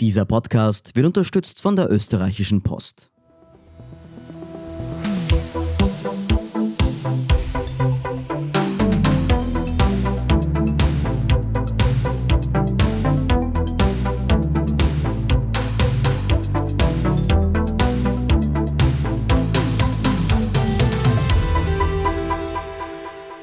Dieser Podcast wird unterstützt von der österreichischen Post.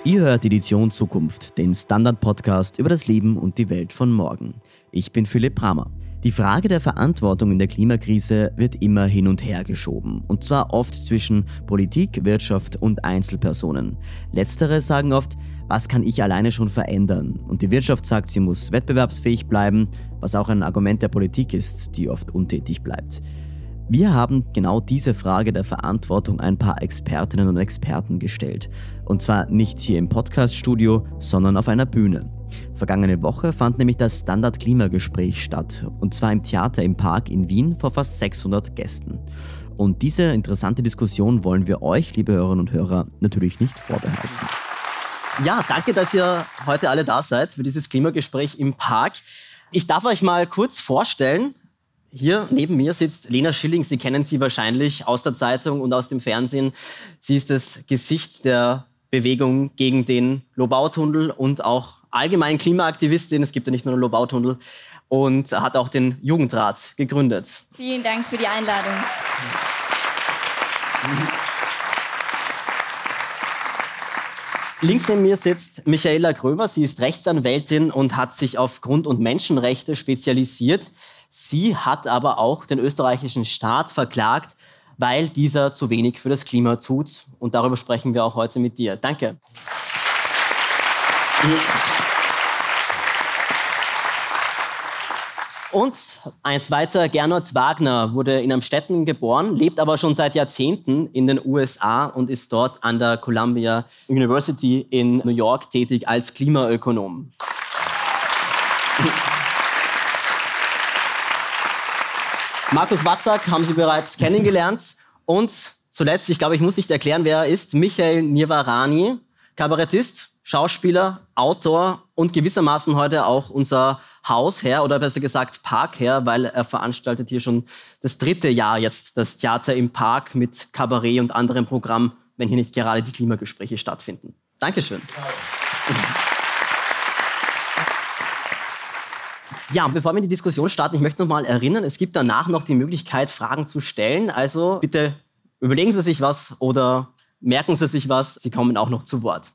Ihr hört Edition Zukunft, den Standard-Podcast über das Leben und die Welt von morgen. Ich bin Philipp Bramer. Die Frage der Verantwortung in der Klimakrise wird immer hin und her geschoben. Und zwar oft zwischen Politik, Wirtschaft und Einzelpersonen. Letztere sagen oft, was kann ich alleine schon verändern? Und die Wirtschaft sagt, sie muss wettbewerbsfähig bleiben, was auch ein Argument der Politik ist, die oft untätig bleibt. Wir haben genau diese Frage der Verantwortung ein paar Expertinnen und Experten gestellt. Und zwar nicht hier im Podcaststudio, sondern auf einer Bühne. Vergangene Woche fand nämlich das Standard Klimagespräch statt. Und zwar im Theater im Park in Wien vor fast 600 Gästen. Und diese interessante Diskussion wollen wir euch, liebe Hörerinnen und Hörer, natürlich nicht vorbehalten. Ja, danke, dass ihr heute alle da seid für dieses Klimagespräch im Park. Ich darf euch mal kurz vorstellen, hier neben mir sitzt Lena Schilling. Sie kennen sie wahrscheinlich aus der Zeitung und aus dem Fernsehen. Sie ist das Gesicht der Bewegung gegen den Lobautunnel und auch allgemein Klimaaktivistin. Es gibt ja nicht nur den Lobautunnel und hat auch den Jugendrat gegründet. Vielen Dank für die Einladung. Links neben mir sitzt Michaela Gröber. Sie ist Rechtsanwältin und hat sich auf Grund- und Menschenrechte spezialisiert. Sie hat aber auch den österreichischen Staat verklagt, weil dieser zu wenig für das Klima tut. Und darüber sprechen wir auch heute mit dir. Danke. Und eins weiter, Gernot Wagner wurde in Amstetten geboren, lebt aber schon seit Jahrzehnten in den USA und ist dort an der Columbia University in New York tätig als Klimaökonom. Markus Watzak haben Sie bereits kennengelernt. Und zuletzt, ich glaube, ich muss nicht erklären, wer er ist, Michael Nirvarani, Kabarettist, Schauspieler, Autor und gewissermaßen heute auch unser Hausherr oder besser gesagt Parkherr, weil er veranstaltet hier schon das dritte Jahr jetzt das Theater im Park mit Kabarett und anderem Programm, wenn hier nicht gerade die Klimagespräche stattfinden. Dankeschön. Ja, bevor wir in die Diskussion starten, ich möchte noch mal erinnern, es gibt danach noch die Möglichkeit, Fragen zu stellen. Also bitte überlegen Sie sich was oder merken Sie sich was. Sie kommen auch noch zu Wort.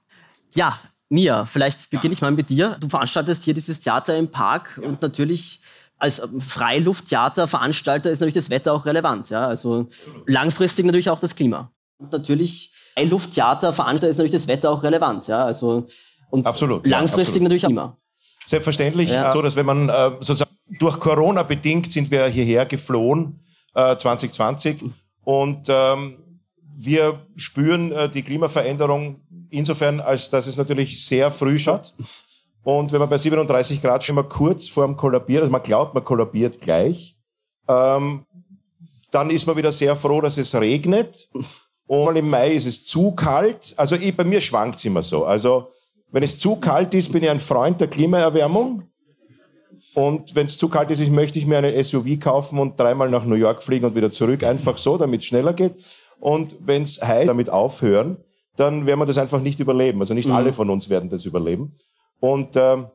Ja, Nia, vielleicht beginne ich mal mit dir. Du veranstaltest hier dieses Theater im Park ja. und natürlich als Freilufttheaterveranstalter ist natürlich das Wetter auch relevant. Ja? Also langfristig natürlich auch das Klima. Und natürlich Freilufttheaterveranstalter ist natürlich das Wetter auch relevant. Ja? Also und absolut, langfristig ja, absolut. natürlich auch Klima. Selbstverständlich, ja. so dass wenn man äh, sozusagen durch Corona bedingt sind wir hierher geflohen äh, 2020 und ähm, wir spüren äh, die Klimaveränderung insofern, als dass es natürlich sehr früh schaut. Und wenn man bei 37 Grad schon mal kurz vorm Kollabiert, also man glaubt, man kollabiert gleich, ähm, dann ist man wieder sehr froh, dass es regnet. Und im Mai ist es zu kalt. Also ich, bei mir schwankt es immer so. Also wenn es zu kalt ist, bin ich ein Freund der Klimaerwärmung. Und wenn es zu kalt ist, möchte ich mir einen SUV kaufen und dreimal nach New York fliegen und wieder zurück. Einfach so, damit es schneller geht. Und wenn es heiß damit aufhören, dann werden wir das einfach nicht überleben. Also nicht mhm. alle von uns werden das überleben. Und ähm,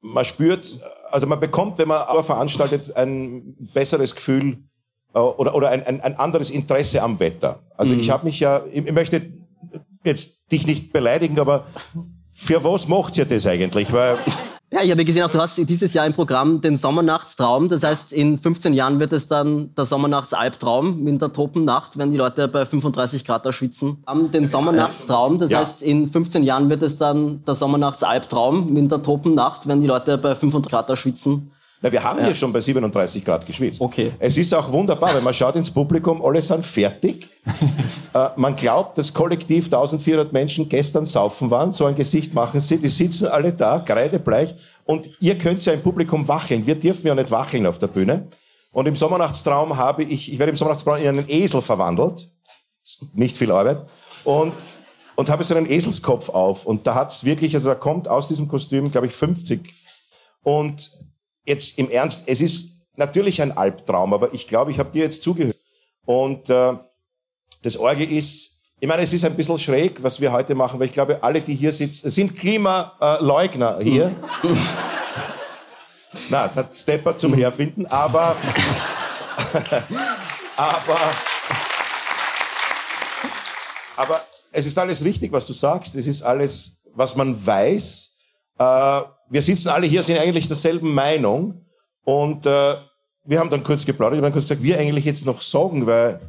man spürt, also man bekommt, wenn man aber veranstaltet, ein besseres Gefühl äh, oder, oder ein, ein, ein anderes Interesse am Wetter. Also mhm. ich habe mich ja, ich, ich möchte jetzt dich nicht beleidigen, aber für was macht ihr das eigentlich? Weil ja, ich habe gesehen, auch du hast dieses Jahr im Programm den Sommernachtstraum. Das heißt, in 15 Jahren wird es dann der Sommernachtsalbtraum in der Tropennacht, wenn die Leute bei 35 Grad da schwitzen. Haben den Sommernachtstraum. Das ja. heißt, in 15 Jahren wird es dann der Sommernachtsalbtraum in der Tropennacht, wenn die Leute bei 35 Grad da schwitzen. Na, wir haben ja. hier schon bei 37 Grad geschwitzt. Okay. Es ist auch wunderbar, weil man schaut ins Publikum, alle sind fertig. äh, man glaubt, dass kollektiv 1400 Menschen gestern saufen waren. So ein Gesicht machen sie. Die sitzen alle da, kreidebleich. Und ihr könnt ja im Publikum wacheln. Wir dürfen ja nicht wacheln auf der Bühne. Und im Sommernachtstraum habe ich, ich werde im Sommernachtstraum in einen Esel verwandelt. Nicht viel Arbeit. Und und habe so einen Eselskopf auf. Und da hat's wirklich, also da kommt aus diesem Kostüm, glaube ich, 50. Und jetzt im Ernst, es ist natürlich ein Albtraum, aber ich glaube, ich habe dir jetzt zugehört. Und äh, das Orge ist, ich meine, es ist ein bisschen schräg, was wir heute machen, weil ich glaube, alle, die hier sitzen, sind Klimaleugner hier. Na, es hat Stepper zum Herfinden, aber, aber, aber es ist alles richtig, was du sagst. Es ist alles, was man weiß. Äh, wir sitzen alle hier, sind eigentlich derselben Meinung. Und äh, wir haben dann kurz geplaudert, wir haben kurz gesagt, wir eigentlich jetzt noch sagen, weil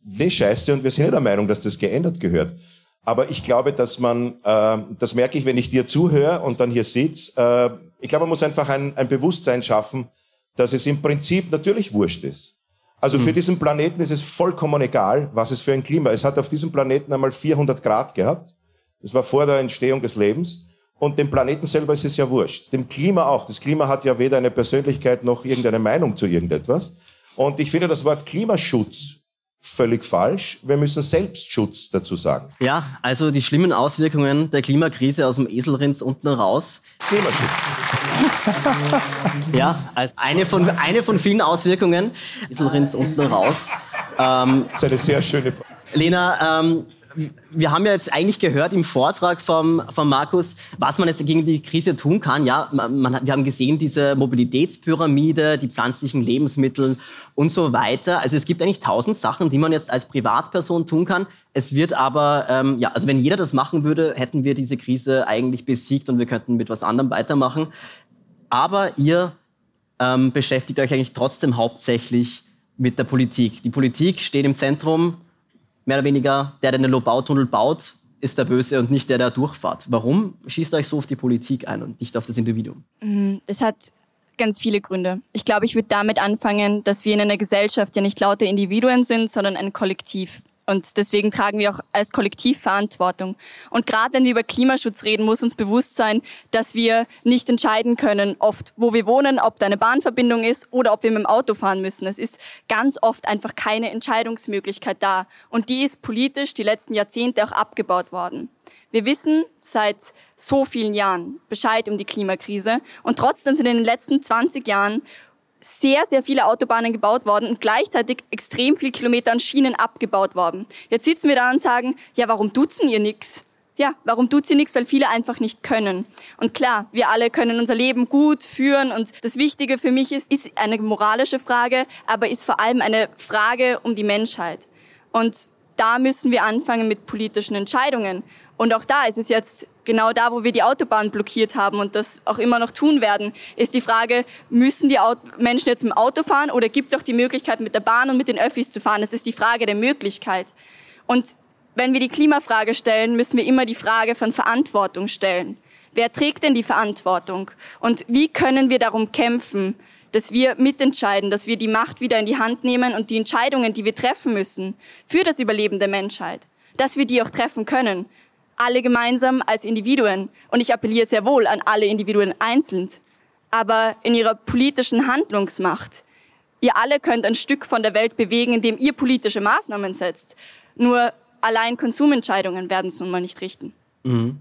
die Scheiße und wir sind nicht der Meinung, dass das geändert gehört. Aber ich glaube, dass man, äh, das merke ich, wenn ich dir zuhöre und dann hier sitze, äh, ich glaube, man muss einfach ein, ein Bewusstsein schaffen, dass es im Prinzip natürlich wurscht ist. Also für mhm. diesen Planeten ist es vollkommen egal, was es für ein Klima ist. Es hat auf diesem Planeten einmal 400 Grad gehabt. Das war vor der Entstehung des Lebens. Und dem Planeten selber ist es ja wurscht. Dem Klima auch. Das Klima hat ja weder eine Persönlichkeit noch irgendeine Meinung zu irgendetwas. Und ich finde das Wort Klimaschutz völlig falsch. Wir müssen Selbstschutz dazu sagen. Ja, also die schlimmen Auswirkungen der Klimakrise aus dem Eselrins unten raus. Klimaschutz. ja, als eine von, eine von vielen Auswirkungen. Eselrins unten raus. Ähm, das ist eine sehr schöne Frage. Lena, ähm, wir haben ja jetzt eigentlich gehört im Vortrag von, von Markus, was man jetzt gegen die Krise tun kann. Ja, man, wir haben gesehen, diese Mobilitätspyramide, die pflanzlichen Lebensmittel und so weiter. Also es gibt eigentlich tausend Sachen, die man jetzt als Privatperson tun kann. Es wird aber, ähm, ja, also wenn jeder das machen würde, hätten wir diese Krise eigentlich besiegt und wir könnten mit was anderem weitermachen. Aber ihr ähm, beschäftigt euch eigentlich trotzdem hauptsächlich mit der Politik. Die Politik steht im Zentrum mehr oder weniger, der, der einen Lobautunnel baut, ist der Böse und nicht der, der durchfahrt. Warum schießt euch so auf die Politik ein und nicht auf das Individuum? Mhm, es hat ganz viele Gründe. Ich glaube, ich würde damit anfangen, dass wir in einer Gesellschaft ja nicht lauter Individuen sind, sondern ein Kollektiv. Und deswegen tragen wir auch als Kollektiv Verantwortung. Und gerade wenn wir über Klimaschutz reden, muss uns bewusst sein, dass wir nicht entscheiden können, oft, wo wir wohnen, ob da eine Bahnverbindung ist oder ob wir mit dem Auto fahren müssen. Es ist ganz oft einfach keine Entscheidungsmöglichkeit da. Und die ist politisch die letzten Jahrzehnte auch abgebaut worden. Wir wissen seit so vielen Jahren Bescheid um die Klimakrise und trotzdem sind in den letzten 20 Jahren sehr, sehr viele Autobahnen gebaut worden und gleichzeitig extrem viel Kilometer an Schienen abgebaut worden. Jetzt sitzen wir da und sagen, ja, warum dutzen ihr nichts? Ja, warum tut sie nichts? Weil viele einfach nicht können. Und klar, wir alle können unser Leben gut führen und das Wichtige für mich ist, ist eine moralische Frage, aber ist vor allem eine Frage um die Menschheit. Und da müssen wir anfangen mit politischen Entscheidungen. Und auch da ist es jetzt genau da, wo wir die Autobahn blockiert haben und das auch immer noch tun werden, ist die Frage, müssen die Menschen jetzt mit dem Auto fahren oder gibt es auch die Möglichkeit, mit der Bahn und mit den Öffis zu fahren? Das ist die Frage der Möglichkeit. Und wenn wir die Klimafrage stellen, müssen wir immer die Frage von Verantwortung stellen. Wer trägt denn die Verantwortung? Und wie können wir darum kämpfen, dass wir mitentscheiden, dass wir die Macht wieder in die Hand nehmen und die Entscheidungen, die wir treffen müssen für das Überleben der Menschheit, dass wir die auch treffen können alle gemeinsam als Individuen. Und ich appelliere sehr wohl an alle Individuen einzeln. Aber in ihrer politischen Handlungsmacht. Ihr alle könnt ein Stück von der Welt bewegen, indem ihr politische Maßnahmen setzt. Nur allein Konsumentscheidungen werden es nun mal nicht richten. Mhm.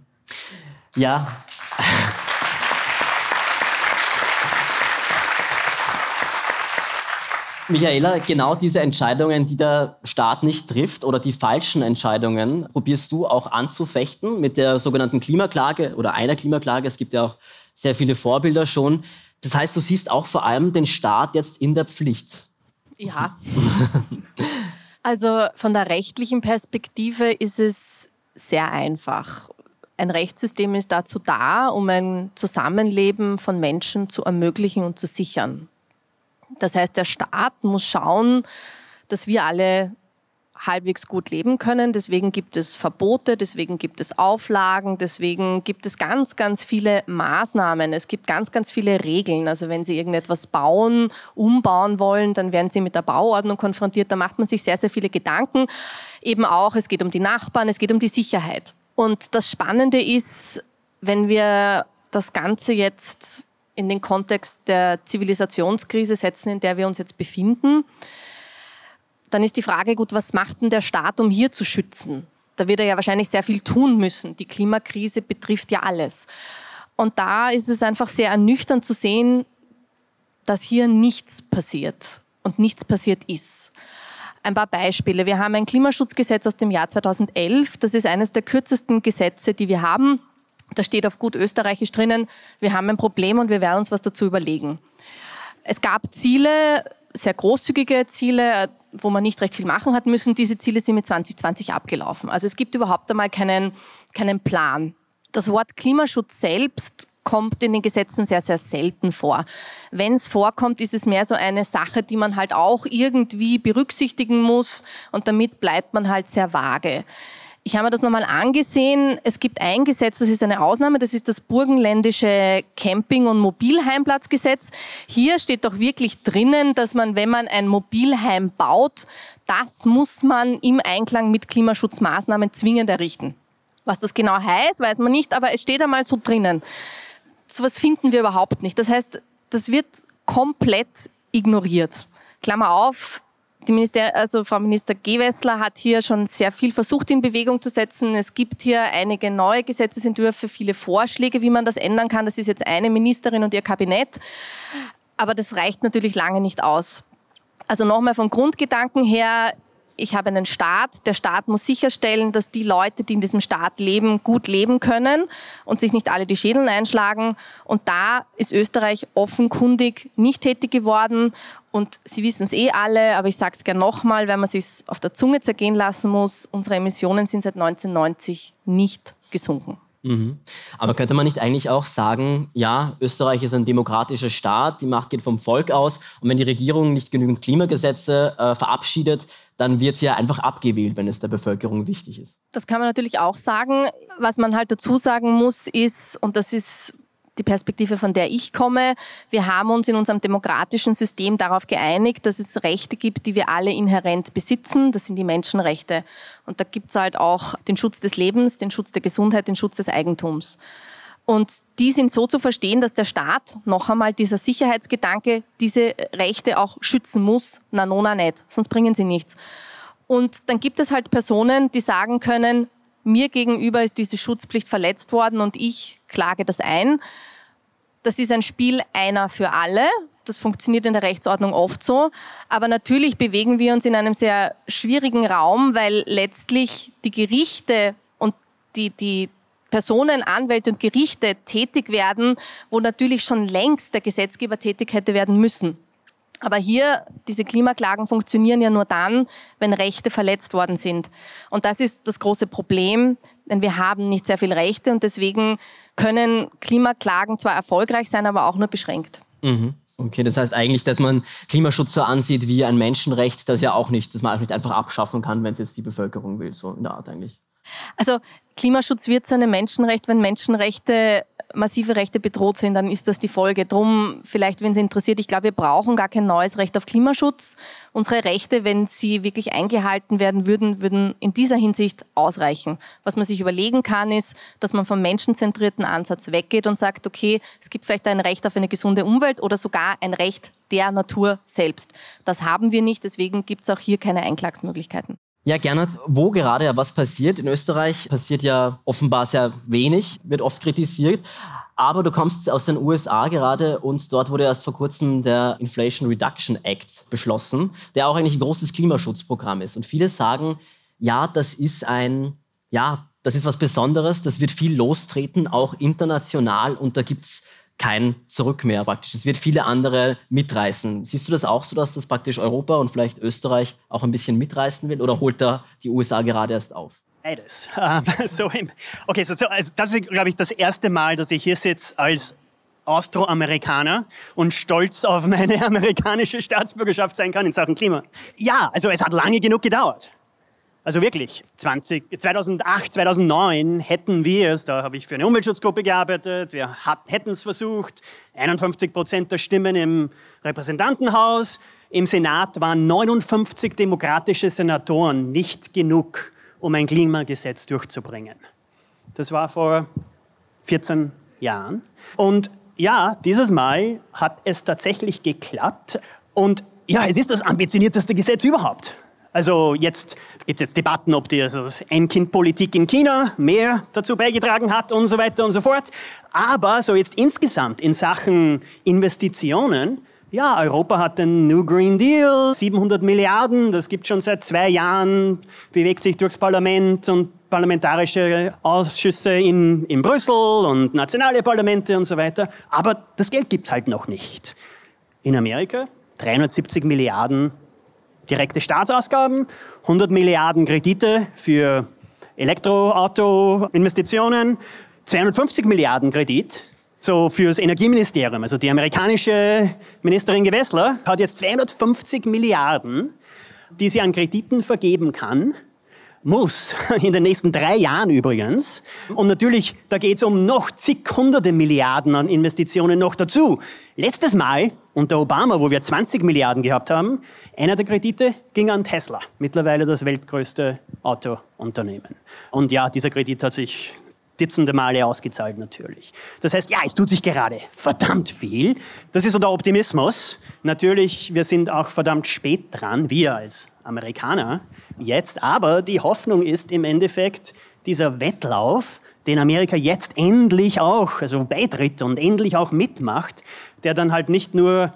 Ja. Michaela, genau diese Entscheidungen, die der Staat nicht trifft oder die falschen Entscheidungen, probierst du auch anzufechten mit der sogenannten Klimaklage oder einer Klimaklage. Es gibt ja auch sehr viele Vorbilder schon. Das heißt, du siehst auch vor allem den Staat jetzt in der Pflicht. Ja. also von der rechtlichen Perspektive ist es sehr einfach. Ein Rechtssystem ist dazu da, um ein Zusammenleben von Menschen zu ermöglichen und zu sichern. Das heißt, der Staat muss schauen, dass wir alle halbwegs gut leben können. Deswegen gibt es Verbote, deswegen gibt es Auflagen, deswegen gibt es ganz, ganz viele Maßnahmen. Es gibt ganz, ganz viele Regeln. Also wenn Sie irgendetwas bauen, umbauen wollen, dann werden Sie mit der Bauordnung konfrontiert. Da macht man sich sehr, sehr viele Gedanken. Eben auch, es geht um die Nachbarn, es geht um die Sicherheit. Und das Spannende ist, wenn wir das Ganze jetzt in den Kontext der Zivilisationskrise setzen, in der wir uns jetzt befinden, dann ist die Frage, gut, was macht denn der Staat, um hier zu schützen? Da wird er ja wahrscheinlich sehr viel tun müssen. Die Klimakrise betrifft ja alles. Und da ist es einfach sehr ernüchternd zu sehen, dass hier nichts passiert und nichts passiert ist. Ein paar Beispiele. Wir haben ein Klimaschutzgesetz aus dem Jahr 2011. Das ist eines der kürzesten Gesetze, die wir haben. Da steht auf gut österreichisch drinnen, wir haben ein Problem und wir werden uns was dazu überlegen. Es gab Ziele, sehr großzügige Ziele, wo man nicht recht viel machen hat müssen. Diese Ziele sind mit 2020 abgelaufen. Also es gibt überhaupt einmal keinen, keinen Plan. Das Wort Klimaschutz selbst kommt in den Gesetzen sehr, sehr selten vor. Wenn es vorkommt, ist es mehr so eine Sache, die man halt auch irgendwie berücksichtigen muss und damit bleibt man halt sehr vage. Ich habe mir das nochmal angesehen. Es gibt ein Gesetz, das ist eine Ausnahme, das ist das burgenländische Camping- und Mobilheimplatzgesetz. Hier steht doch wirklich drinnen, dass man, wenn man ein Mobilheim baut, das muss man im Einklang mit Klimaschutzmaßnahmen zwingend errichten. Was das genau heißt, weiß man nicht, aber es steht einmal so drinnen. So was finden wir überhaupt nicht. Das heißt, das wird komplett ignoriert. Klammer auf, die Minister, also Frau Minister Gewessler hat hier schon sehr viel versucht in Bewegung zu setzen. Es gibt hier einige neue Gesetzesentwürfe, viele Vorschläge, wie man das ändern kann. Das ist jetzt eine Ministerin und ihr Kabinett. Aber das reicht natürlich lange nicht aus. Also nochmal vom Grundgedanken her, ich habe einen Staat. Der Staat muss sicherstellen, dass die Leute, die in diesem Staat leben, gut leben können und sich nicht alle die Schädel einschlagen. Und da ist Österreich offenkundig nicht tätig geworden. Und Sie wissen es eh alle, aber ich sage es gerne nochmal, weil man sich auf der Zunge zergehen lassen muss. Unsere Emissionen sind seit 1990 nicht gesunken. Mhm. Aber könnte man nicht eigentlich auch sagen, ja, Österreich ist ein demokratischer Staat, die Macht geht vom Volk aus und wenn die Regierung nicht genügend Klimagesetze äh, verabschiedet, dann wird sie ja einfach abgewählt, wenn es der Bevölkerung wichtig ist. Das kann man natürlich auch sagen. Was man halt dazu sagen muss, ist, und das ist die Perspektive, von der ich komme. Wir haben uns in unserem demokratischen System darauf geeinigt, dass es Rechte gibt, die wir alle inhärent besitzen. Das sind die Menschenrechte. Und da gibt es halt auch den Schutz des Lebens, den Schutz der Gesundheit, den Schutz des Eigentums. Und die sind so zu verstehen, dass der Staat, noch einmal dieser Sicherheitsgedanke, diese Rechte auch schützen muss. Na, nona nicht, sonst bringen sie nichts. Und dann gibt es halt Personen, die sagen können, mir gegenüber ist diese Schutzpflicht verletzt worden und ich klage das ein. Das ist ein Spiel einer für alle. Das funktioniert in der Rechtsordnung oft so. Aber natürlich bewegen wir uns in einem sehr schwierigen Raum, weil letztlich die Gerichte und die, die Personen, Anwälte und Gerichte tätig werden, wo natürlich schon längst der Gesetzgeber tätig hätte werden müssen. Aber hier, diese Klimaklagen funktionieren ja nur dann, wenn Rechte verletzt worden sind. Und das ist das große Problem, denn wir haben nicht sehr viele Rechte und deswegen können Klimaklagen zwar erfolgreich sein, aber auch nur beschränkt. Mhm. Okay, das heißt eigentlich, dass man Klimaschutz so ansieht wie ein Menschenrecht, das ja auch nicht, das man auch nicht einfach abschaffen kann, wenn es jetzt die Bevölkerung will, so in der Art eigentlich. Also Klimaschutz wird zu einem Menschenrecht, wenn Menschenrechte massive Rechte bedroht sind, dann ist das die Folge. Drum, vielleicht, wenn Sie interessiert, ich glaube, wir brauchen gar kein neues Recht auf Klimaschutz. Unsere Rechte, wenn sie wirklich eingehalten werden würden, würden in dieser Hinsicht ausreichen. Was man sich überlegen kann, ist, dass man vom menschenzentrierten Ansatz weggeht und sagt, okay, es gibt vielleicht ein Recht auf eine gesunde Umwelt oder sogar ein Recht der Natur selbst. Das haben wir nicht, deswegen gibt es auch hier keine Einklagsmöglichkeiten. Ja, Gernot, wo gerade ja was passiert? In Österreich passiert ja offenbar sehr wenig, wird oft kritisiert. Aber du kommst aus den USA gerade und dort wurde erst vor kurzem der Inflation Reduction Act beschlossen, der auch eigentlich ein großes Klimaschutzprogramm ist. Und viele sagen, ja, das ist ein, ja, das ist was Besonderes, das wird viel lostreten, auch international und da gibt es kein Zurück mehr praktisch. Es wird viele andere mitreißen. Siehst du das auch so, dass das praktisch Europa und vielleicht Österreich auch ein bisschen mitreißen will oder holt da die USA gerade erst auf? Beides. so, okay, so, also das ist, glaube ich, das erste Mal, dass ich hier sitze als Austroamerikaner und stolz auf meine amerikanische Staatsbürgerschaft sein kann in Sachen Klima. Ja, also es hat lange genug gedauert. Also wirklich, 20, 2008, 2009 hätten wir es, da habe ich für eine Umweltschutzgruppe gearbeitet, wir hätten es versucht, 51 Prozent der Stimmen im Repräsentantenhaus, im Senat waren 59 demokratische Senatoren nicht genug, um ein Klimagesetz durchzubringen. Das war vor 14 Jahren. Und ja, dieses Mal hat es tatsächlich geklappt. Und ja, es ist das ambitionierteste Gesetz überhaupt. Also jetzt gibt es jetzt Debatten, ob die also Ein-Kind-Politik in China mehr dazu beigetragen hat und so weiter und so fort. Aber so jetzt insgesamt in Sachen Investitionen Ja, Europa hat den New Green Deal, 700 Milliarden, das gibt schon seit zwei Jahren, bewegt sich durchs Parlament und parlamentarische Ausschüsse in, in Brüssel und nationale Parlamente und so weiter. Aber das Geld gibt es halt noch nicht. In Amerika 370 Milliarden direkte Staatsausgaben, 100 Milliarden Kredite für Elektroauto-Investitionen, 250 Milliarden Kredit so fürs Energieministerium. Also die amerikanische Ministerin Gewessler hat jetzt 250 Milliarden, die sie an Krediten vergeben kann, muss, in den nächsten drei Jahren übrigens. Und natürlich, da geht es um noch zig hunderte Milliarden an Investitionen noch dazu. Letztes Mal unter Obama, wo wir 20 Milliarden gehabt haben, einer der Kredite ging an Tesla, mittlerweile das weltgrößte Autounternehmen. Und ja, dieser Kredit hat sich Dutzende Male ausgezahlt natürlich. Das heißt, ja, es tut sich gerade verdammt viel. Das ist so der Optimismus. Natürlich, wir sind auch verdammt spät dran, wir als Amerikaner jetzt. Aber die Hoffnung ist im Endeffekt dieser Wettlauf, den Amerika jetzt endlich auch, also beitritt und endlich auch mitmacht, der dann halt nicht nur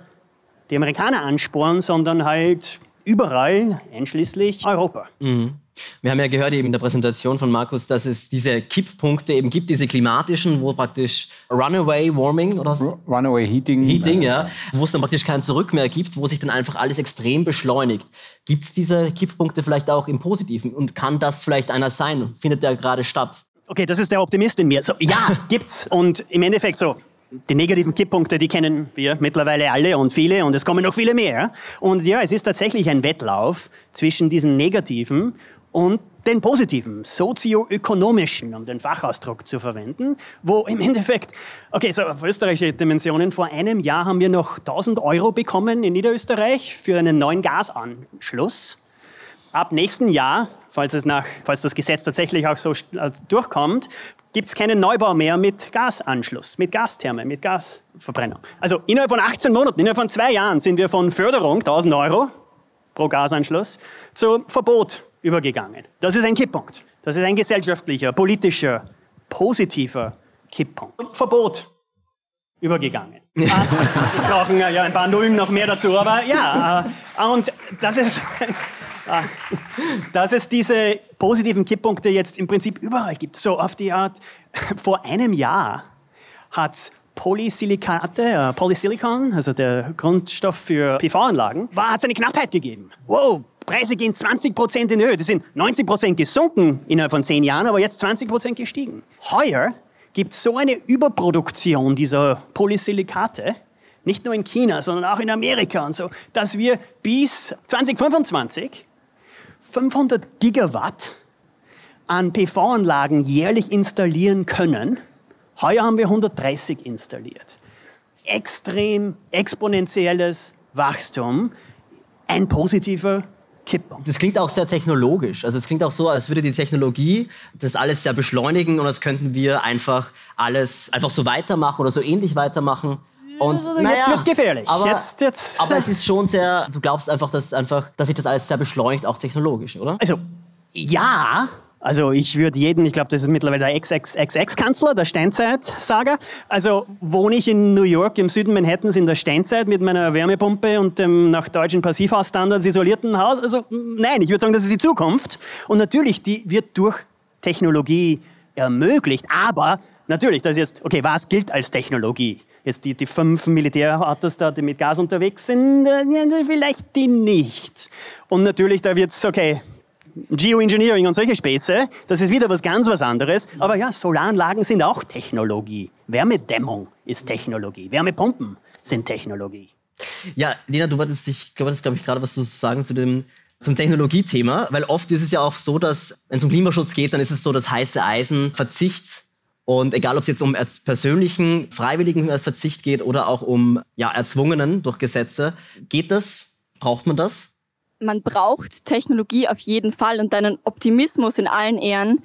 die Amerikaner ansporen, sondern halt überall, einschließlich Europa. Mhm. Wir haben ja gehört eben in der Präsentation von Markus, dass es diese Kipppunkte eben gibt, diese klimatischen, wo praktisch Runaway Warming oder Runaway Heating, Heating ja, wo es dann praktisch kein Zurück mehr gibt, wo sich dann einfach alles extrem beschleunigt. Gibt es diese Kipppunkte vielleicht auch im Positiven und kann das vielleicht einer sein? Findet der gerade statt? Okay, das ist der Optimist in mir. So, ja, gibt's. Und im Endeffekt so, die negativen Kipppunkte, die kennen wir mittlerweile alle und viele und es kommen noch viele mehr. Und ja, es ist tatsächlich ein Wettlauf zwischen diesen negativen und den positiven, sozioökonomischen, um den Fachausdruck zu verwenden, wo im Endeffekt, okay, so auf österreichische Dimensionen, vor einem Jahr haben wir noch 1000 Euro bekommen in Niederösterreich für einen neuen Gasanschluss. Ab nächsten Jahr, falls, es nach, falls das Gesetz tatsächlich auch so äh, durchkommt, gibt es keinen Neubau mehr mit Gasanschluss, mit Gastherme, mit Gasverbrennung. Also innerhalb von 18 Monaten, innerhalb von zwei Jahren sind wir von Förderung, 1000 Euro pro Gasanschluss, zu Verbot übergegangen. Das ist ein Kipppunkt. Das ist ein gesellschaftlicher, politischer, positiver Kipppunkt. Verbot übergegangen. Wir brauchen ja ein paar Nullen noch mehr dazu, aber ja, äh, und das ist, äh, dass es diese positiven Kipppunkte jetzt im Prinzip überall gibt. So auf die Art, vor einem Jahr hat Polysilikate, äh, Polysilicon, also der Grundstoff für PV-Anlagen, hat es eine Knappheit gegeben. Wow, Preise gehen 20 Prozent in Höhe. Die sind 90 Prozent gesunken innerhalb von zehn Jahren, aber jetzt 20 Prozent gestiegen. Heuer gibt es so eine Überproduktion dieser Polysilikate, nicht nur in China, sondern auch in Amerika und so, dass wir bis 2025 500 Gigawatt an PV-Anlagen jährlich installieren können. Heuer haben wir 130 installiert. Extrem exponentielles Wachstum, ein positiver Kipppunkt. Das klingt auch sehr technologisch. Also es klingt auch so, als würde die Technologie das alles sehr beschleunigen und als könnten wir einfach alles einfach so weitermachen oder so ähnlich weitermachen. Und also naja, jetzt wird's gefährlich. Aber, jetzt, jetzt. aber es ist schon sehr, du glaubst einfach, dass einfach, dass sich das alles sehr beschleunigt, auch technologisch, oder? Also ja, also ich würde jeden, ich glaube, das ist mittlerweile der Ex-Ex-Ex-Kanzler der Steinzeit-Saga. Also wohne ich in New York im Süden Manhattans in der Steinzeit mit meiner Wärmepumpe und dem nach deutschen Passivhausstandards isolierten Haus. Also nein, ich würde sagen, das ist die Zukunft. Und natürlich, die wird durch Technologie ermöglicht. Aber natürlich, das ist jetzt, okay, was gilt als Technologie? Jetzt die, die fünf Militärautos da, die mit Gas unterwegs sind, äh, vielleicht die nicht. Und natürlich, da wird es, okay, Geoengineering und solche Späße, das ist wieder was ganz was anderes. Aber ja, Solaranlagen sind auch Technologie. Wärmedämmung ist Technologie. Wärmepumpen sind Technologie. Ja, Lena, du wolltest dich, glaube ich, gerade was zu sagen zu dem zum Technologiethema, weil oft ist es ja auch so, dass wenn es um Klimaschutz geht, dann ist es so das heiße Eisen Verzicht und egal, ob es jetzt um persönlichen, freiwilligen Verzicht geht oder auch um ja, erzwungenen durch Gesetze, geht das? Braucht man das? Man braucht Technologie auf jeden Fall und deinen Optimismus in allen Ehren.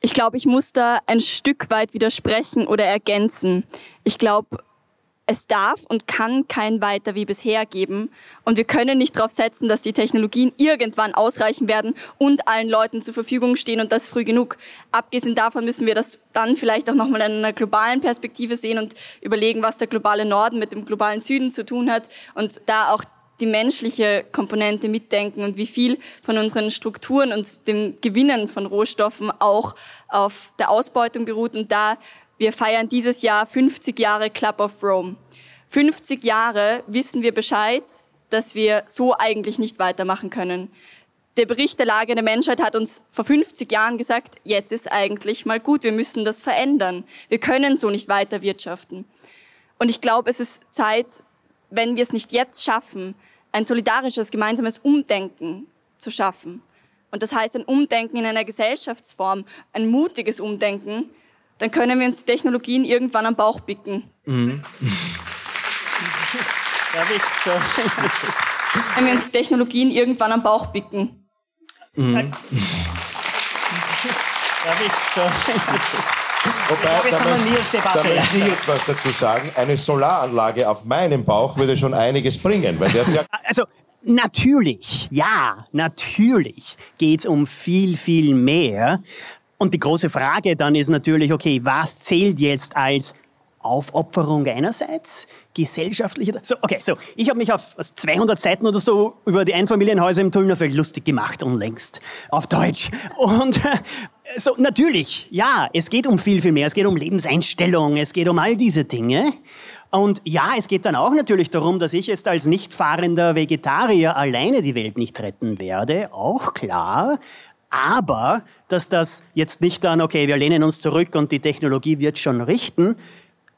Ich glaube, ich muss da ein Stück weit widersprechen oder ergänzen. Ich glaube, es darf und kann kein weiter wie bisher geben. Und wir können nicht darauf setzen, dass die Technologien irgendwann ausreichen werden und allen Leuten zur Verfügung stehen und das früh genug. Abgesehen davon müssen wir das dann vielleicht auch nochmal in einer globalen Perspektive sehen und überlegen, was der globale Norden mit dem globalen Süden zu tun hat und da auch die menschliche Komponente mitdenken und wie viel von unseren Strukturen und dem Gewinnen von Rohstoffen auch auf der Ausbeutung beruht. Und da wir feiern dieses Jahr 50 Jahre Club of Rome. 50 Jahre wissen wir Bescheid, dass wir so eigentlich nicht weitermachen können. Der Bericht der Lage der Menschheit hat uns vor 50 Jahren gesagt, jetzt ist eigentlich mal gut, wir müssen das verändern. Wir können so nicht weiter wirtschaften. Und ich glaube, es ist Zeit, wenn wir es nicht jetzt schaffen, ein solidarisches, gemeinsames Umdenken zu schaffen. Und das heißt ein Umdenken in einer Gesellschaftsform, ein mutiges Umdenken, dann können wir uns Technologien irgendwann am Bauch bicken. Mhm. Wenn wir uns Technologien irgendwann am Bauch bicken. Mhm. Wobei, da, möchte, da möchte ich jetzt was dazu sagen. Eine Solaranlage auf meinem Bauch würde schon einiges bringen. Weil der ja also, natürlich, ja, natürlich geht es um viel, viel mehr. Und die große Frage dann ist natürlich, okay, was zählt jetzt als Aufopferung einerseits, gesellschaftliche... So, okay, so, ich habe mich auf 200 Seiten oder so über die Einfamilienhäuser im Tullnerfeld lustig gemacht unlängst, auf Deutsch. Und so, natürlich, ja, es geht um viel, viel mehr. Es geht um Lebenseinstellung, es geht um all diese Dinge. Und ja, es geht dann auch natürlich darum, dass ich jetzt als nicht fahrender Vegetarier alleine die Welt nicht retten werde, auch klar. Aber, dass das jetzt nicht dann, okay, wir lehnen uns zurück und die Technologie wird schon richten.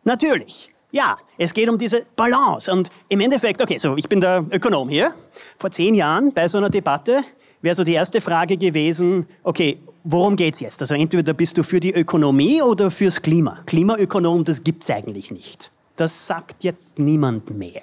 Natürlich. Ja, es geht um diese Balance. Und im Endeffekt, okay, so, ich bin der Ökonom hier. Vor zehn Jahren bei so einer Debatte wäre so die erste Frage gewesen, okay, worum geht's jetzt? Also entweder bist du für die Ökonomie oder fürs Klima. Klimaökonom, das gibt's eigentlich nicht. Das sagt jetzt niemand mehr.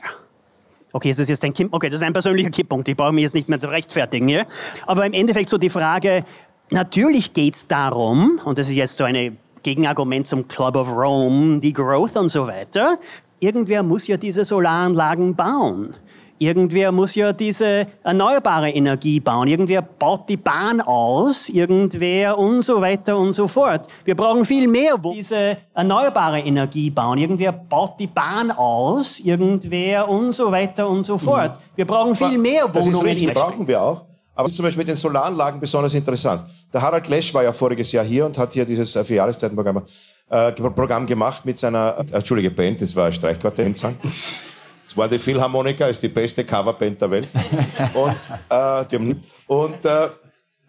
Okay, das ist jetzt ein, okay, das ist ein persönlicher Kipppunkt. Ich brauche mich jetzt nicht mehr zu rechtfertigen. Ja? Aber im Endeffekt so die Frage, natürlich geht es darum, und das ist jetzt so ein Gegenargument zum Club of Rome, die Growth und so weiter, irgendwer muss ja diese Solaranlagen bauen. Irgendwer muss ja diese erneuerbare Energie bauen. Irgendwer baut die Bahn aus. Irgendwer und so weiter und so fort. Wir brauchen viel mehr, wo diese erneuerbare Energie bauen. Irgendwer baut die Bahn aus. Irgendwer und so weiter und so fort. Mhm. Wir brauchen viel mehr Wohnungen. Das ist richtig, brauchen wir auch. Aber das ist zum Beispiel mit den Solaranlagen besonders interessant. Der Harald Lesch war ja voriges Jahr hier und hat hier dieses äh, Vierjahreszeitenprogramm äh, Programm gemacht mit seiner, äh, Entschuldige, Band, das war ein Streichquartett. Es war die Philharmoniker, ist die beste Coverband der Welt. Und, äh, die haben, und äh,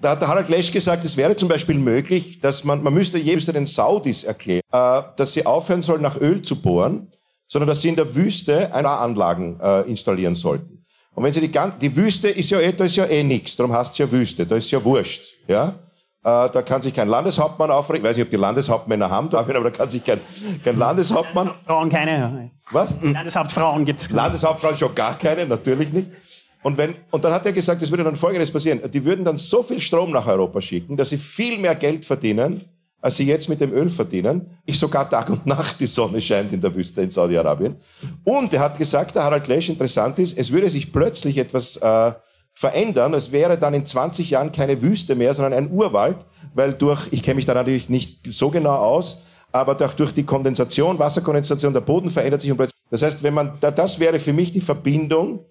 da hat der Harald Lesch gesagt, es wäre zum Beispiel möglich, dass man, man müsste jeweils den Saudis erklären, äh, dass sie aufhören sollen, nach Öl zu bohren, sondern dass sie in der Wüste eine Anlagen äh, installieren sollten. Und wenn sie die ganze, die Wüste ist ja eh, da ist ja eh nichts, darum heißt es ja Wüste, da ist ja wurscht, ja. Äh, da kann sich kein Landeshauptmann aufregen. Ich weiß nicht, ob die Landeshauptmänner haben, aber da kann sich kein, kein Landeshauptmann. Frauen keine. Was? Landeshauptfrauen gibt's. Landeshauptfrauen schon gar keine, natürlich nicht. Und, wenn, und dann hat er gesagt, es würde dann Folgendes passieren. Die würden dann so viel Strom nach Europa schicken, dass sie viel mehr Geld verdienen, als sie jetzt mit dem Öl verdienen. Ich sogar Tag und Nacht die Sonne scheint in der Wüste in Saudi-Arabien. Und er hat gesagt, der Harald Lesch, interessant ist, es würde sich plötzlich etwas äh, verändern. Es wäre dann in 20 Jahren keine Wüste mehr, sondern ein Urwald, weil durch, ich kenne mich da natürlich nicht so genau aus, aber durch, durch die Kondensation, Wasserkondensation, der Boden verändert sich und plötzlich. Das heißt, wenn man, das wäre für mich die Verbindung,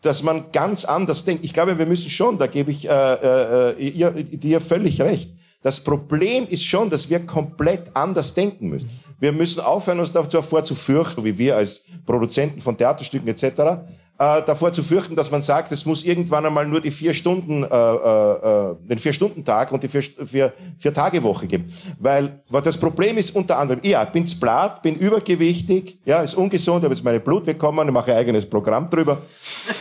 dass man ganz anders denkt. Ich glaube, wir müssen schon, da gebe ich äh, äh, ihr, dir völlig recht. Das Problem ist schon, dass wir komplett anders denken müssen. Wir müssen aufhören, uns davor zu fürchten, wie wir als Produzenten von Theaterstücken etc äh, davor zu fürchten, dass man sagt, es muss irgendwann einmal nur die vier Stunden, äh, äh, äh den vier Stunden Tag und die vier, vier, vier Tage Woche geben. Weil was das Problem ist unter anderem, ja, bin blatt, bin übergewichtig, ja, ist ungesund, habe jetzt meine Blut bekommen, mache ein eigenes Programm drüber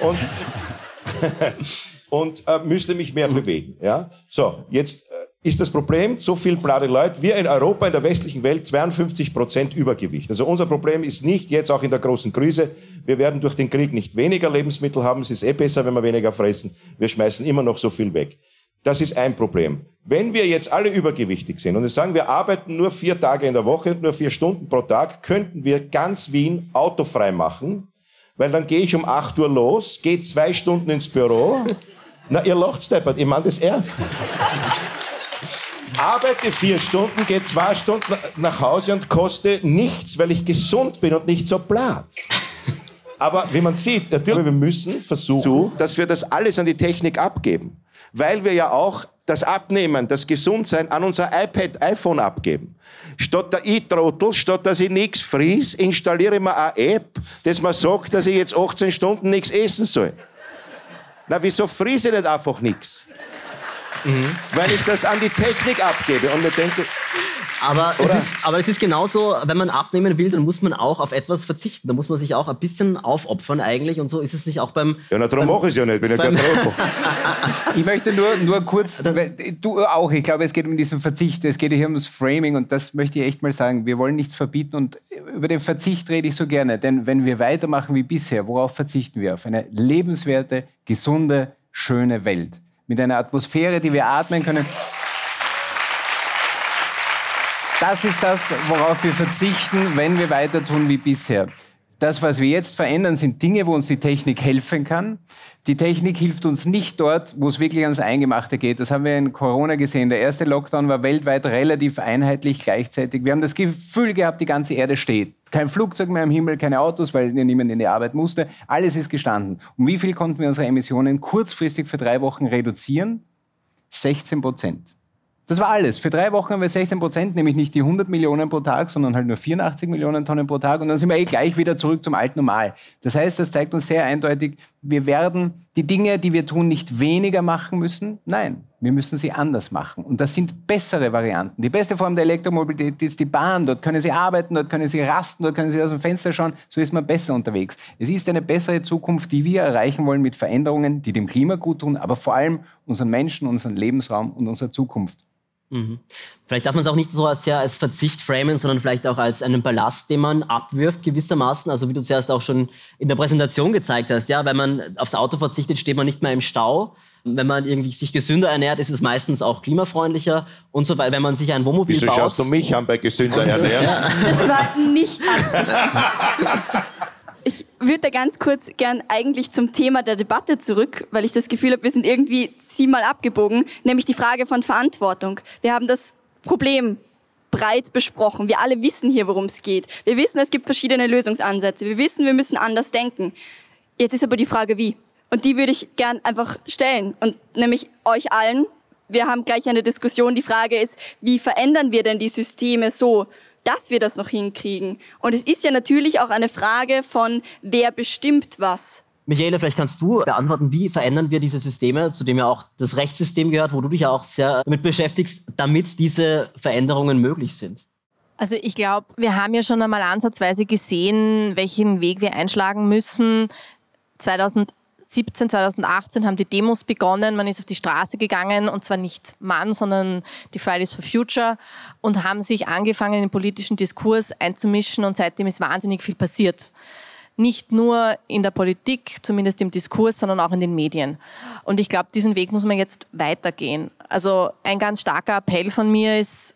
und und äh, müsste mich mehr mhm. bewegen. Ja, so jetzt ist das Problem, so viel blade Leute, wir in Europa, in der westlichen Welt, 52 Prozent Übergewicht. Also unser Problem ist nicht jetzt auch in der großen Krise, wir werden durch den Krieg nicht weniger Lebensmittel haben, es ist eh besser, wenn wir weniger fressen, wir schmeißen immer noch so viel weg. Das ist ein Problem. Wenn wir jetzt alle übergewichtig sind und sagen, wir arbeiten nur vier Tage in der Woche, nur vier Stunden pro Tag, könnten wir ganz Wien autofrei machen, weil dann gehe ich um 8 Uhr los, gehe zwei Stunden ins Büro. Na, ihr lacht, Steppert, ich meine das ernst. Arbeite vier Stunden, gehe zwei Stunden nach Hause und koste nichts, weil ich gesund bin und nicht so blatt. Aber wie man sieht, natürlich, wir müssen versuchen, dass wir das alles an die Technik abgeben. Weil wir ja auch das Abnehmen, das Gesundsein an unser iPad, iPhone abgeben. Statt der E-Trottel, statt dass ich nichts fries, installiere ich mir eine App, das mir sagt, dass ich jetzt 18 Stunden nichts essen soll. Na, wieso friese ich nicht einfach nichts? Mhm. Weil ich das an die Technik abgebe und mir denke, aber es, ist, aber es ist genauso, wenn man abnehmen will, dann muss man auch auf etwas verzichten. Da muss man sich auch ein bisschen aufopfern eigentlich. Und so ist es nicht auch beim... Ja, na, darum mache ich es ja nicht, bin ja kein Trottel. ich möchte nur, nur kurz, du auch, ich glaube, es geht um diesen Verzicht, es geht hier ums Framing und das möchte ich echt mal sagen. Wir wollen nichts verbieten und über den Verzicht rede ich so gerne. Denn wenn wir weitermachen wie bisher, worauf verzichten wir? Auf eine lebenswerte, gesunde, schöne Welt. Mit einer Atmosphäre, die wir atmen können. Das ist das, worauf wir verzichten, wenn wir weiter tun wie bisher. Das, was wir jetzt verändern, sind Dinge, wo uns die Technik helfen kann. Die Technik hilft uns nicht dort, wo es wirklich ans Eingemachte geht. Das haben wir in Corona gesehen. Der erste Lockdown war weltweit relativ einheitlich gleichzeitig. Wir haben das Gefühl gehabt, die ganze Erde steht. Kein Flugzeug mehr im Himmel, keine Autos, weil niemand in die Arbeit musste. Alles ist gestanden. Um wie viel konnten wir unsere Emissionen kurzfristig für drei Wochen reduzieren? 16 Prozent. Das war alles. Für drei Wochen haben wir 16 Prozent, nämlich nicht die 100 Millionen pro Tag, sondern halt nur 84 Millionen Tonnen pro Tag. Und dann sind wir eh gleich wieder zurück zum alten Normal. Das heißt, das zeigt uns sehr eindeutig, wir werden die Dinge, die wir tun, nicht weniger machen müssen. Nein, wir müssen sie anders machen. Und das sind bessere Varianten. Die beste Form der Elektromobilität ist die Bahn. Dort können Sie arbeiten, dort können Sie rasten, dort können Sie aus dem Fenster schauen. So ist man besser unterwegs. Es ist eine bessere Zukunft, die wir erreichen wollen mit Veränderungen, die dem Klima gut tun, aber vor allem unseren Menschen, unseren Lebensraum und unserer Zukunft. Mhm. Vielleicht darf man es auch nicht so als, ja, als Verzicht framen, sondern vielleicht auch als einen Ballast, den man abwirft gewissermaßen. Also wie du zuerst auch schon in der Präsentation gezeigt hast, ja, wenn man aufs Auto verzichtet, steht man nicht mehr im Stau. Wenn man irgendwie sich gesünder ernährt, ist es meistens auch klimafreundlicher und so weiter. Wenn man sich ein Wohnmobil Wieso baut... schaust du mich an bei gesünder ernähren? Ja. Das war nicht Absicht. Ich würde da ganz kurz gern eigentlich zum Thema der Debatte zurück, weil ich das Gefühl habe, wir sind irgendwie siebenmal abgebogen, nämlich die Frage von Verantwortung. Wir haben das Problem breit besprochen. Wir alle wissen hier, worum es geht. Wir wissen, es gibt verschiedene Lösungsansätze. Wir wissen, wir müssen anders denken. Jetzt ist aber die Frage, wie. Und die würde ich gern einfach stellen. Und nämlich euch allen. Wir haben gleich eine Diskussion. Die Frage ist, wie verändern wir denn die Systeme so, dass wir das noch hinkriegen. Und es ist ja natürlich auch eine Frage von, wer bestimmt was. Michaela, vielleicht kannst du beantworten, wie verändern wir diese Systeme, zu dem ja auch das Rechtssystem gehört, wo du dich ja auch sehr damit beschäftigst, damit diese Veränderungen möglich sind. Also ich glaube, wir haben ja schon einmal ansatzweise gesehen, welchen Weg wir einschlagen müssen. 2000 2017, 2018 haben die Demos begonnen. Man ist auf die Straße gegangen und zwar nicht Mann, sondern die Fridays for Future und haben sich angefangen, in den politischen Diskurs einzumischen und seitdem ist wahnsinnig viel passiert. Nicht nur in der Politik, zumindest im Diskurs, sondern auch in den Medien. Und ich glaube, diesen Weg muss man jetzt weitergehen. Also ein ganz starker Appell von mir ist,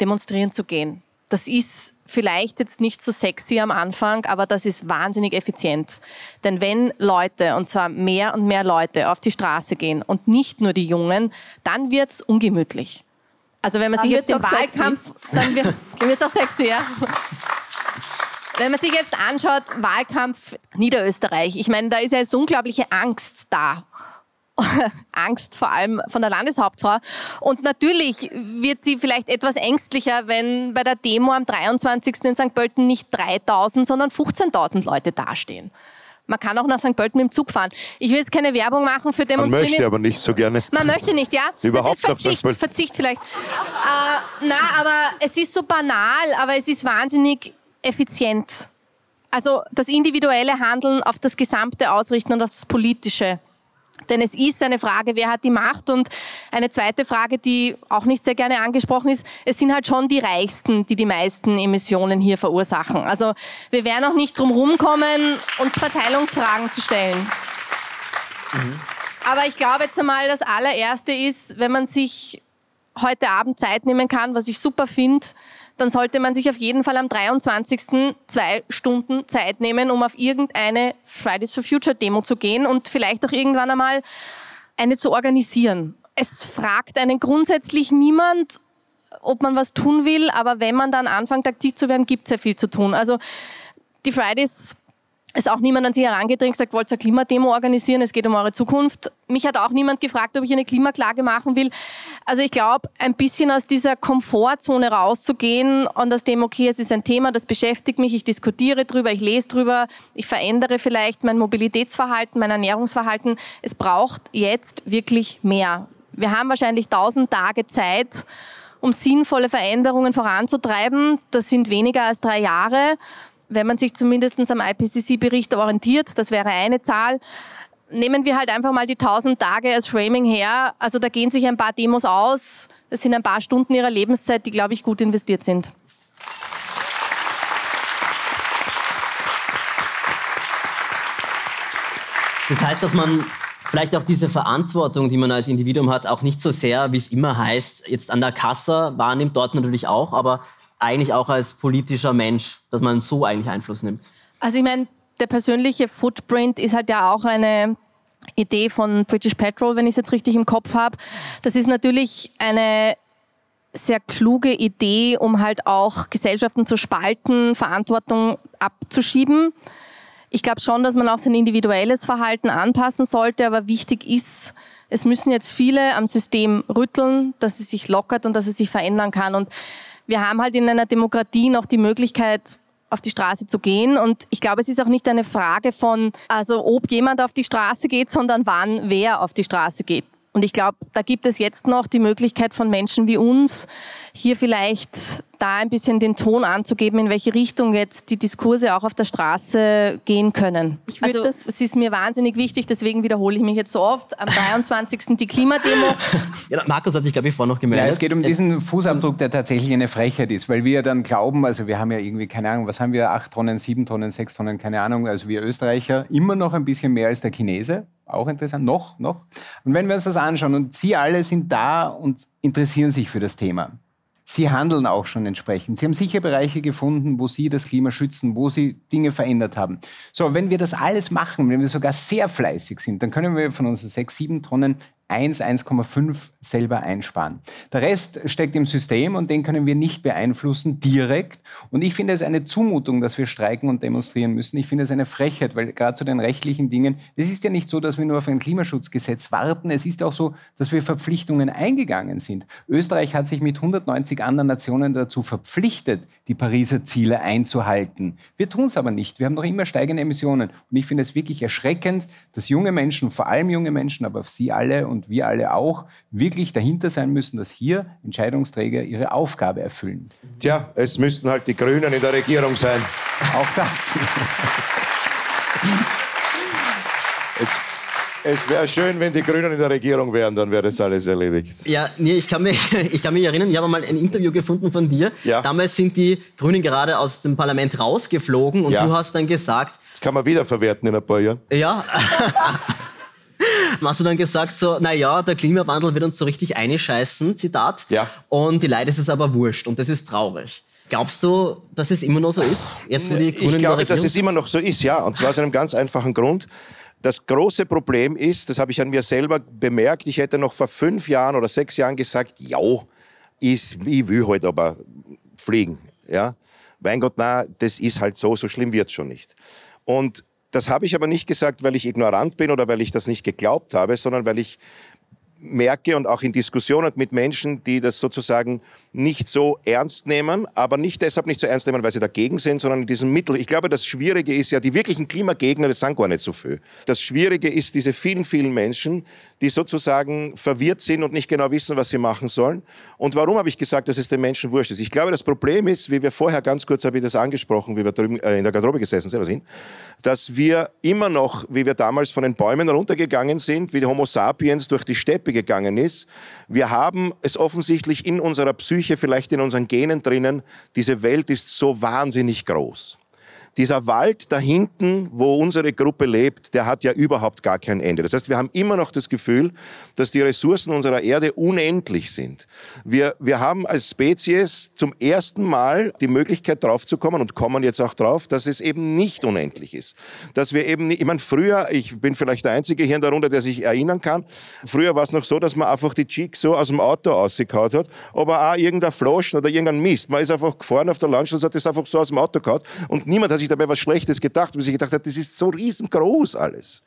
demonstrieren zu gehen. Das ist vielleicht jetzt nicht so sexy am Anfang, aber das ist wahnsinnig effizient. Denn wenn Leute, und zwar mehr und mehr Leute, auf die Straße gehen und nicht nur die Jungen, dann wird's ungemütlich. Also wenn man dann sich jetzt den Wahlkampf, sexy. dann wird es auch sexy, ja. Wenn man sich jetzt anschaut, Wahlkampf Niederösterreich, ich meine, da ist ja jetzt unglaubliche Angst da Angst, vor allem von der Landeshauptfrau. Und natürlich wird sie vielleicht etwas ängstlicher, wenn bei der Demo am 23. in St. Pölten nicht 3000, sondern 15.000 Leute dastehen. Man kann auch nach St. Pölten mit dem Zug fahren. Ich will jetzt keine Werbung machen für Demonstrieren. Man möchte aber nicht so gerne. Man möchte nicht, ja? Überhaupt das ist Verzicht, Verzicht vielleicht. Äh, na, aber es ist so banal, aber es ist wahnsinnig effizient. Also das individuelle Handeln auf das Gesamte ausrichten und auf das Politische denn es ist eine Frage, wer hat die Macht? Und eine zweite Frage, die auch nicht sehr gerne angesprochen ist, es sind halt schon die Reichsten, die die meisten Emissionen hier verursachen. Also wir werden auch nicht drum rumkommen, uns Verteilungsfragen zu stellen. Mhm. Aber ich glaube jetzt einmal, das allererste ist, wenn man sich heute Abend Zeit nehmen kann, was ich super finde, dann sollte man sich auf jeden Fall am 23. zwei Stunden Zeit nehmen, um auf irgendeine Fridays for Future Demo zu gehen und vielleicht auch irgendwann einmal eine zu organisieren. Es fragt einen grundsätzlich niemand, ob man was tun will, aber wenn man dann anfängt, aktiv zu werden, gibt es ja viel zu tun. Also die Fridays ist auch niemand an Sie herangetreten und gesagt, wollt ihr eine Klimademo organisieren, es geht um eure Zukunft. Mich hat auch niemand gefragt, ob ich eine Klimaklage machen will. Also ich glaube, ein bisschen aus dieser Komfortzone rauszugehen und aus dem, okay, es ist ein Thema, das beschäftigt mich, ich diskutiere drüber, ich lese drüber, ich verändere vielleicht mein Mobilitätsverhalten, mein Ernährungsverhalten. Es braucht jetzt wirklich mehr. Wir haben wahrscheinlich tausend Tage Zeit, um sinnvolle Veränderungen voranzutreiben. Das sind weniger als drei Jahre wenn man sich zumindest am IPCC-Bericht orientiert, das wäre eine Zahl, nehmen wir halt einfach mal die 1000 Tage als Framing her. Also da gehen sich ein paar Demos aus. Das sind ein paar Stunden ihrer Lebenszeit, die, glaube ich, gut investiert sind. Das heißt, dass man vielleicht auch diese Verantwortung, die man als Individuum hat, auch nicht so sehr, wie es immer heißt, jetzt an der Kasse wahrnimmt, dort natürlich auch, aber eigentlich auch als politischer Mensch, dass man so eigentlich Einfluss nimmt? Also ich meine, der persönliche Footprint ist halt ja auch eine Idee von British Petrol, wenn ich es jetzt richtig im Kopf habe. Das ist natürlich eine sehr kluge Idee, um halt auch Gesellschaften zu spalten, Verantwortung abzuschieben. Ich glaube schon, dass man auch sein individuelles Verhalten anpassen sollte, aber wichtig ist, es müssen jetzt viele am System rütteln, dass es sich lockert und dass es sich verändern kann. Und wir haben halt in einer Demokratie noch die Möglichkeit, auf die Straße zu gehen. Und ich glaube, es ist auch nicht eine Frage von, also ob jemand auf die Straße geht, sondern wann wer auf die Straße geht. Und ich glaube, da gibt es jetzt noch die Möglichkeit von Menschen wie uns, hier vielleicht da ein bisschen den Ton anzugeben, in welche Richtung jetzt die Diskurse auch auf der Straße gehen können. also es ist mir wahnsinnig wichtig, deswegen wiederhole ich mich jetzt so oft. Am 23. die Klimademo. Ja, Markus hat sich, glaube ich, vorher noch gemeldet. Ja, es geht um diesen Fußabdruck, der tatsächlich eine Frechheit ist, weil wir dann glauben, also wir haben ja irgendwie, keine Ahnung, was haben wir, acht Tonnen, sieben Tonnen, sechs Tonnen, keine Ahnung, also wir Österreicher immer noch ein bisschen mehr als der Chinese auch interessant, noch, noch. Und wenn wir uns das anschauen und Sie alle sind da und interessieren sich für das Thema. Sie handeln auch schon entsprechend. Sie haben sicher Bereiche gefunden, wo Sie das Klima schützen, wo Sie Dinge verändert haben. So, wenn wir das alles machen, wenn wir sogar sehr fleißig sind, dann können wir von unseren sechs, sieben Tonnen 1, 1,5 selber einsparen. Der Rest steckt im System und den können wir nicht beeinflussen direkt. Und ich finde es eine Zumutung, dass wir streiken und demonstrieren müssen. Ich finde es eine Frechheit, weil gerade zu den rechtlichen Dingen, es ist ja nicht so, dass wir nur auf ein Klimaschutzgesetz warten. Es ist auch so, dass wir Verpflichtungen eingegangen sind. Österreich hat sich mit 190 anderen Nationen dazu verpflichtet, die Pariser Ziele einzuhalten. Wir tun es aber nicht. Wir haben noch immer steigende Emissionen. Und ich finde es wirklich erschreckend, dass junge Menschen, vor allem junge Menschen, aber auf Sie alle und und wir alle auch wirklich dahinter sein müssen, dass hier Entscheidungsträger ihre Aufgabe erfüllen. Tja, es müssten halt die Grünen in der Regierung sein. Auch das. es, es wäre schön, wenn die Grünen in der Regierung wären, dann wäre das alles erledigt. Ja, nee, ich kann mich, ich kann mich erinnern, ich habe mal ein Interview gefunden von dir. Ja. Damals sind die Grünen gerade aus dem Parlament rausgeflogen und ja. du hast dann gesagt... Das kann man wieder verwerten in ein paar Jahren. Ja. hast du dann gesagt so, naja, der Klimawandel wird uns so richtig einscheißen, Zitat. Ja. Und die Leute ist es aber wurscht und das ist traurig. Glaubst du, dass es immer noch so ist? Jetzt, die ich glaube, dass es immer noch so ist, ja. Und zwar aus einem ganz einfachen Grund. Das große Problem ist, das habe ich an mir selber bemerkt, ich hätte noch vor fünf Jahren oder sechs Jahren gesagt, ja, ich, ich will halt aber fliegen. Ja? Mein Gott, na, das ist halt so, so schlimm wird es schon nicht. Und das habe ich aber nicht gesagt, weil ich ignorant bin oder weil ich das nicht geglaubt habe, sondern weil ich merke und auch in Diskussionen mit Menschen, die das sozusagen nicht so ernst nehmen, aber nicht deshalb nicht so ernst nehmen, weil sie dagegen sind, sondern in diesem Mittel. Ich glaube, das Schwierige ist ja, die wirklichen Klimagegner, das sind gar nicht so viel. Das Schwierige ist diese vielen, vielen Menschen, die sozusagen verwirrt sind und nicht genau wissen, was sie machen sollen. Und warum habe ich gesagt, dass es den Menschen wurscht ist? Ich glaube, das Problem ist, wie wir vorher ganz kurz habe ich das angesprochen, wie wir drüben äh, in der Garderobe gesessen sind, dass wir immer noch, wie wir damals von den Bäumen runtergegangen sind, wie die Homo sapiens durch die Steppe gegangen ist, wir haben es offensichtlich in unserer Psyche Psyche, vielleicht in unseren Genen drinnen, diese Welt ist so wahnsinnig groß. Dieser Wald da hinten, wo unsere Gruppe lebt, der hat ja überhaupt gar kein Ende. Das heißt, wir haben immer noch das Gefühl, dass die Ressourcen unserer Erde unendlich sind. Wir, wir haben als Spezies zum ersten Mal die Möglichkeit draufzukommen und kommen jetzt auch drauf, dass es eben nicht unendlich ist. Dass wir eben, ich meine, früher, ich bin vielleicht der Einzige hier in der Runde, der sich erinnern kann, früher war es noch so, dass man einfach die Cheek so aus dem Auto ausgekaut hat, aber auch irgendein Floschen oder irgendein Mist. Man ist einfach gefahren auf der Landstraße, hat das einfach so aus dem Auto gehauen und niemand hat sich dabei was Schlechtes gedacht, weil sich gedacht hat, das ist so riesengroß alles.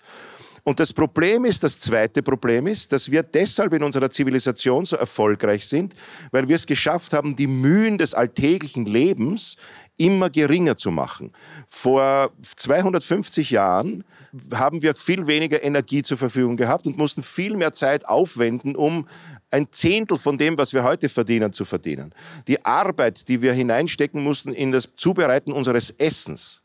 Und das Problem ist, das zweite Problem ist, dass wir deshalb in unserer Zivilisation so erfolgreich sind, weil wir es geschafft haben, die Mühen des alltäglichen Lebens immer geringer zu machen. Vor 250 Jahren haben wir viel weniger Energie zur Verfügung gehabt und mussten viel mehr Zeit aufwenden, um ein Zehntel von dem, was wir heute verdienen, zu verdienen. Die Arbeit, die wir hineinstecken mussten in das Zubereiten unseres Essens,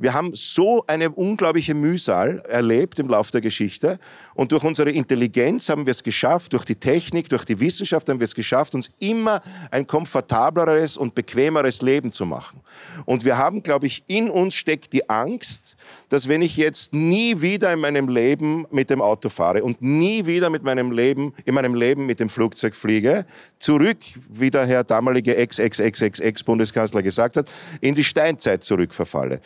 wir haben so eine unglaubliche Mühsal erlebt im Laufe der Geschichte und durch unsere Intelligenz haben wir es geschafft, durch die Technik, durch die Wissenschaft haben wir es geschafft, uns immer ein komfortableres und bequemeres Leben zu machen. Und wir haben, glaube ich, in uns steckt die Angst, dass wenn ich jetzt nie wieder in meinem Leben mit dem Auto fahre und nie wieder mit meinem Leben, in meinem Leben mit dem Flugzeug fliege, zurück, wie der Herr damalige Ex-Ex-Ex-Ex-Bundeskanzler gesagt hat, in die Steinzeit zurückverfalle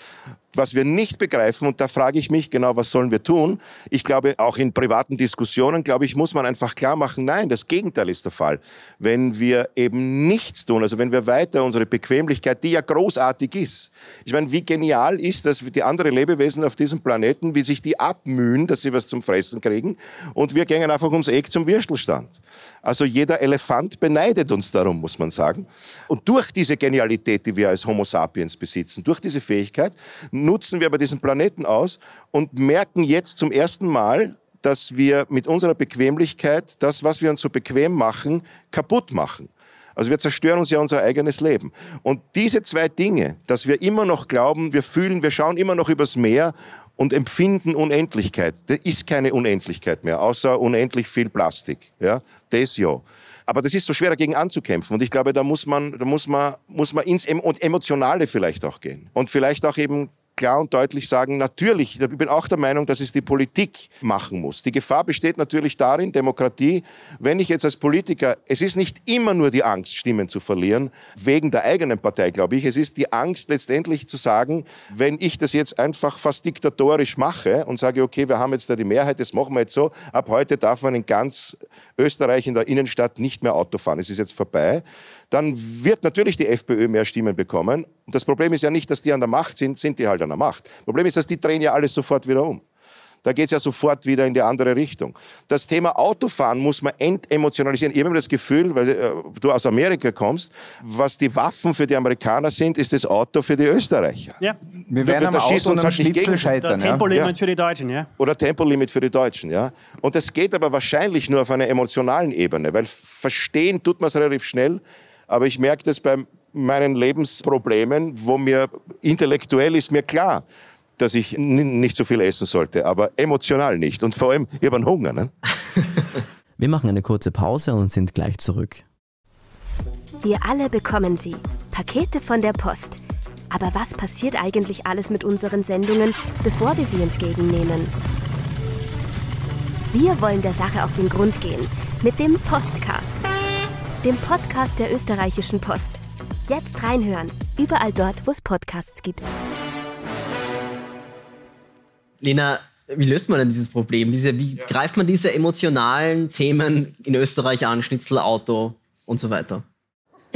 was wir nicht begreifen, und da frage ich mich genau, was sollen wir tun? Ich glaube, auch in privaten Diskussionen, glaube ich, muss man einfach klar machen, nein, das Gegenteil ist der Fall. Wenn wir eben nichts tun, also wenn wir weiter unsere Bequemlichkeit, die ja großartig ist, ich meine, wie genial ist das, die anderen Lebewesen auf diesem Planeten, wie sich die abmühen, dass sie was zum Fressen kriegen, und wir gehen einfach ums Eck zum Würstelstand. Also jeder Elefant beneidet uns darum, muss man sagen. Und durch diese Genialität, die wir als Homo sapiens besitzen, durch diese Fähigkeit, nutzen wir aber diesen Planeten aus und merken jetzt zum ersten Mal, dass wir mit unserer Bequemlichkeit das, was wir uns so bequem machen, kaputt machen. Also wir zerstören uns ja unser eigenes Leben. Und diese zwei Dinge, dass wir immer noch glauben, wir fühlen, wir schauen immer noch übers Meer und empfinden Unendlichkeit. Das ist keine Unendlichkeit mehr, außer unendlich viel Plastik. Ja, das ja. Aber das ist so schwer dagegen anzukämpfen. Und ich glaube, da muss man, da muss man, muss man ins Emotionale vielleicht auch gehen. Und vielleicht auch eben klar und deutlich sagen, natürlich, ich bin auch der Meinung, dass es die Politik machen muss. Die Gefahr besteht natürlich darin, Demokratie, wenn ich jetzt als Politiker, es ist nicht immer nur die Angst, Stimmen zu verlieren, wegen der eigenen Partei, glaube ich. Es ist die Angst letztendlich zu sagen, wenn ich das jetzt einfach fast diktatorisch mache und sage, okay, wir haben jetzt da die Mehrheit, das machen wir jetzt so, ab heute darf man in ganz Österreich in der Innenstadt nicht mehr Auto fahren. Es ist jetzt vorbei dann wird natürlich die FPÖ mehr Stimmen bekommen. Und das Problem ist ja nicht, dass die an der Macht sind, sind die halt an der Macht. Das Problem ist, dass die drehen ja alles sofort wieder um. Da geht es ja sofort wieder in die andere Richtung. Das Thema Autofahren muss man entemotionalisieren. Ich habe immer das Gefühl, weil äh, du aus Amerika kommst, was die Waffen für die Amerikaner sind, ist das Auto für die Österreicher. Ja. Wir werden am Auto und am halt Schnitzel scheitern. Oder Tempolimit ja. für die Deutschen, ja. Oder Tempolimit für die Deutschen, ja. Und das geht aber wahrscheinlich nur auf einer emotionalen Ebene, weil verstehen tut man es relativ schnell. Aber ich merke das bei meinen Lebensproblemen, wo mir intellektuell ist mir klar, dass ich nicht so viel essen sollte, aber emotional nicht. Und vor allem, ich habe einen Hunger. Ne? Wir machen eine kurze Pause und sind gleich zurück. Wir alle bekommen sie. Pakete von der Post. Aber was passiert eigentlich alles mit unseren Sendungen, bevor wir sie entgegennehmen? Wir wollen der Sache auf den Grund gehen mit dem Postcast dem Podcast der österreichischen Post. Jetzt reinhören, überall dort, wo es Podcasts gibt. Lena, wie löst man denn dieses Problem? Diese, wie ja. greift man diese emotionalen Themen in Österreich an, Schnitzel, Auto und so weiter?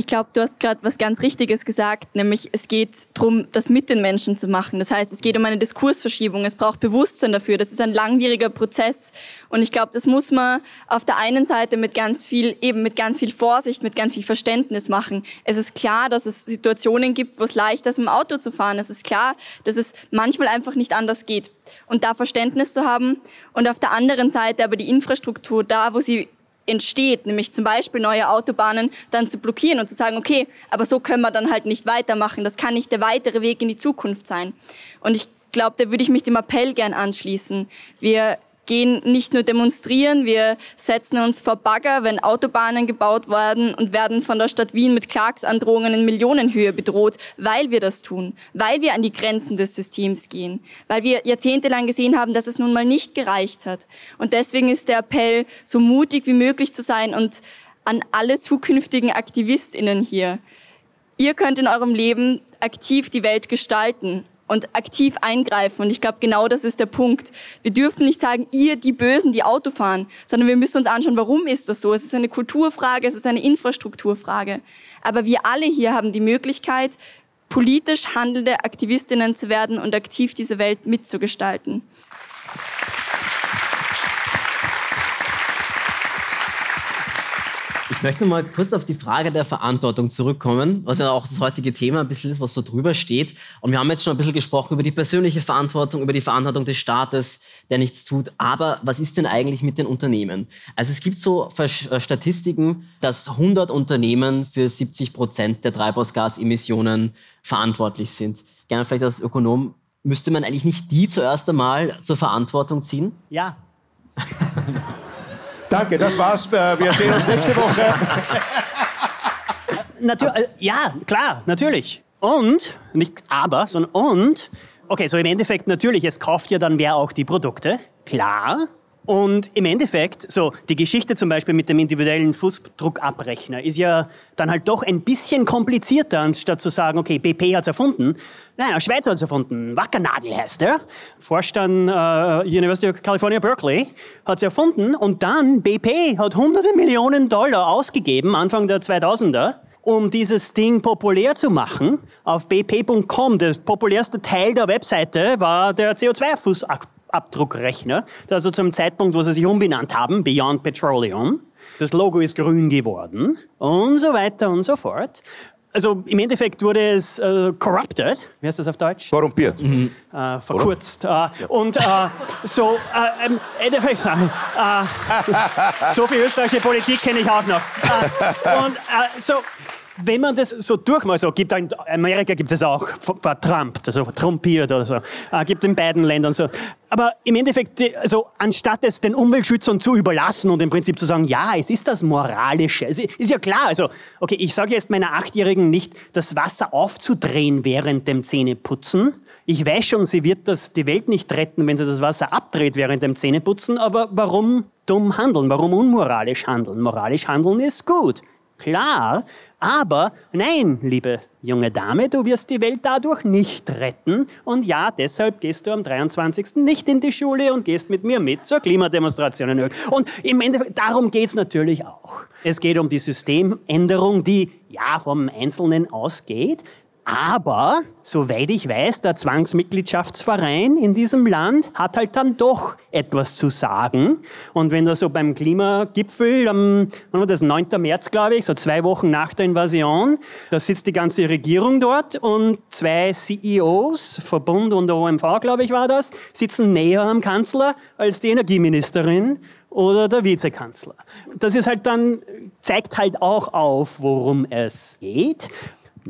Ich glaube, du hast gerade was ganz Richtiges gesagt, nämlich es geht darum, das mit den Menschen zu machen. Das heißt, es geht um eine Diskursverschiebung. Es braucht Bewusstsein dafür. Das ist ein langwieriger Prozess. Und ich glaube, das muss man auf der einen Seite mit ganz viel, eben mit ganz viel Vorsicht, mit ganz viel Verständnis machen. Es ist klar, dass es Situationen gibt, wo es leicht ist, im Auto zu fahren. Es ist klar, dass es manchmal einfach nicht anders geht. Und da Verständnis zu haben und auf der anderen Seite aber die Infrastruktur da, wo sie entsteht, nämlich zum Beispiel neue Autobahnen, dann zu blockieren und zu sagen, okay, aber so können wir dann halt nicht weitermachen. Das kann nicht der weitere Weg in die Zukunft sein. Und ich glaube, da würde ich mich dem Appell gern anschließen. Wir gehen nicht nur demonstrieren, wir setzen uns vor Bagger, wenn Autobahnen gebaut werden und werden von der Stadt Wien mit Klagsandrohungen in Millionenhöhe bedroht, weil wir das tun, weil wir an die Grenzen des Systems gehen, weil wir jahrzehntelang gesehen haben, dass es nun mal nicht gereicht hat. Und deswegen ist der Appell, so mutig wie möglich zu sein und an alle zukünftigen Aktivistinnen hier. Ihr könnt in eurem Leben aktiv die Welt gestalten und aktiv eingreifen. Und ich glaube, genau das ist der Punkt. Wir dürfen nicht sagen, ihr die Bösen, die Auto fahren, sondern wir müssen uns anschauen, warum ist das so? Es ist eine Kulturfrage, es ist eine Infrastrukturfrage. Aber wir alle hier haben die Möglichkeit, politisch handelnde Aktivistinnen zu werden und aktiv diese Welt mitzugestalten. Ich möchte mal kurz auf die Frage der Verantwortung zurückkommen, was ja auch das heutige Thema ein bisschen ist, was so drüber steht. Und wir haben jetzt schon ein bisschen gesprochen über die persönliche Verantwortung, über die Verantwortung des Staates, der nichts tut. Aber was ist denn eigentlich mit den Unternehmen? Also es gibt so äh, Statistiken, dass 100 Unternehmen für 70 Prozent der Treibhausgasemissionen verantwortlich sind. Gerne vielleicht als Ökonom, müsste man eigentlich nicht die zuerst einmal zur Verantwortung ziehen? Ja. Danke, das war's. Äh, wir sehen uns nächste Woche. Natür äh, ja, klar, natürlich. Und, nicht aber, sondern und, okay, so im Endeffekt natürlich, es kauft ja dann wer auch die Produkte, klar. Und im Endeffekt, so die Geschichte zum Beispiel mit dem individuellen Fußdruckabrechner ist ja dann halt doch ein bisschen komplizierter, anstatt zu sagen, okay, BP hat es erfunden. Ein Schweizer hat es erfunden. Wackernagel heißt er. Forscht an uh, University of California, Berkeley, hat es erfunden. Und dann BP hat hunderte Millionen Dollar ausgegeben, Anfang der 2000er, um dieses Ding populär zu machen. Auf bp.com, der populärste Teil der Webseite, war der CO2-Fußabdruck. Abdruckrechner. Also zum Zeitpunkt, wo sie sich umbenannt haben, Beyond Petroleum. Das Logo ist grün geworden und so weiter und so fort. Also im Endeffekt wurde es äh, corrupted, wie heißt das auf Deutsch? Korrumpiert. Mhm. Äh, verkürzt. Äh, und äh, so, äh, im Endeffekt, äh, so viel österreichische Politik kenne ich auch noch. und so, wenn man das so durchmacht, so gibt in Amerika gibt es auch vertrumpt, also trumpiert oder so, äh, gibt in beiden Ländern so. Aber im Endeffekt, also anstatt es den Umweltschützern zu überlassen und im Prinzip zu sagen, ja, es ist das Moralische, es ist ja klar, also, okay, ich sage jetzt meiner Achtjährigen nicht, das Wasser aufzudrehen während dem Zähneputzen. Ich weiß schon, sie wird das, die Welt nicht retten, wenn sie das Wasser abdreht während dem Zähneputzen, aber warum dumm handeln? Warum unmoralisch handeln? Moralisch handeln ist gut. Klar, aber nein, liebe junge Dame, du wirst die Welt dadurch nicht retten. Und ja, deshalb gehst du am 23. nicht in die Schule und gehst mit mir mit zur Klimademonstration in Öl. Und im Endeffekt, darum geht's natürlich auch. Es geht um die Systemänderung, die ja vom Einzelnen ausgeht, aber, soweit ich weiß, der Zwangsmitgliedschaftsverein in diesem Land hat halt dann doch etwas zu sagen. Und wenn da so beim Klimagipfel, am, wann war das, 9. März, glaube ich, so zwei Wochen nach der Invasion, da sitzt die ganze Regierung dort und zwei CEOs, Verbund und OMV, glaube ich, war das, sitzen näher am Kanzler als die Energieministerin oder der Vizekanzler. Das ist halt dann, zeigt halt auch auf, worum es geht.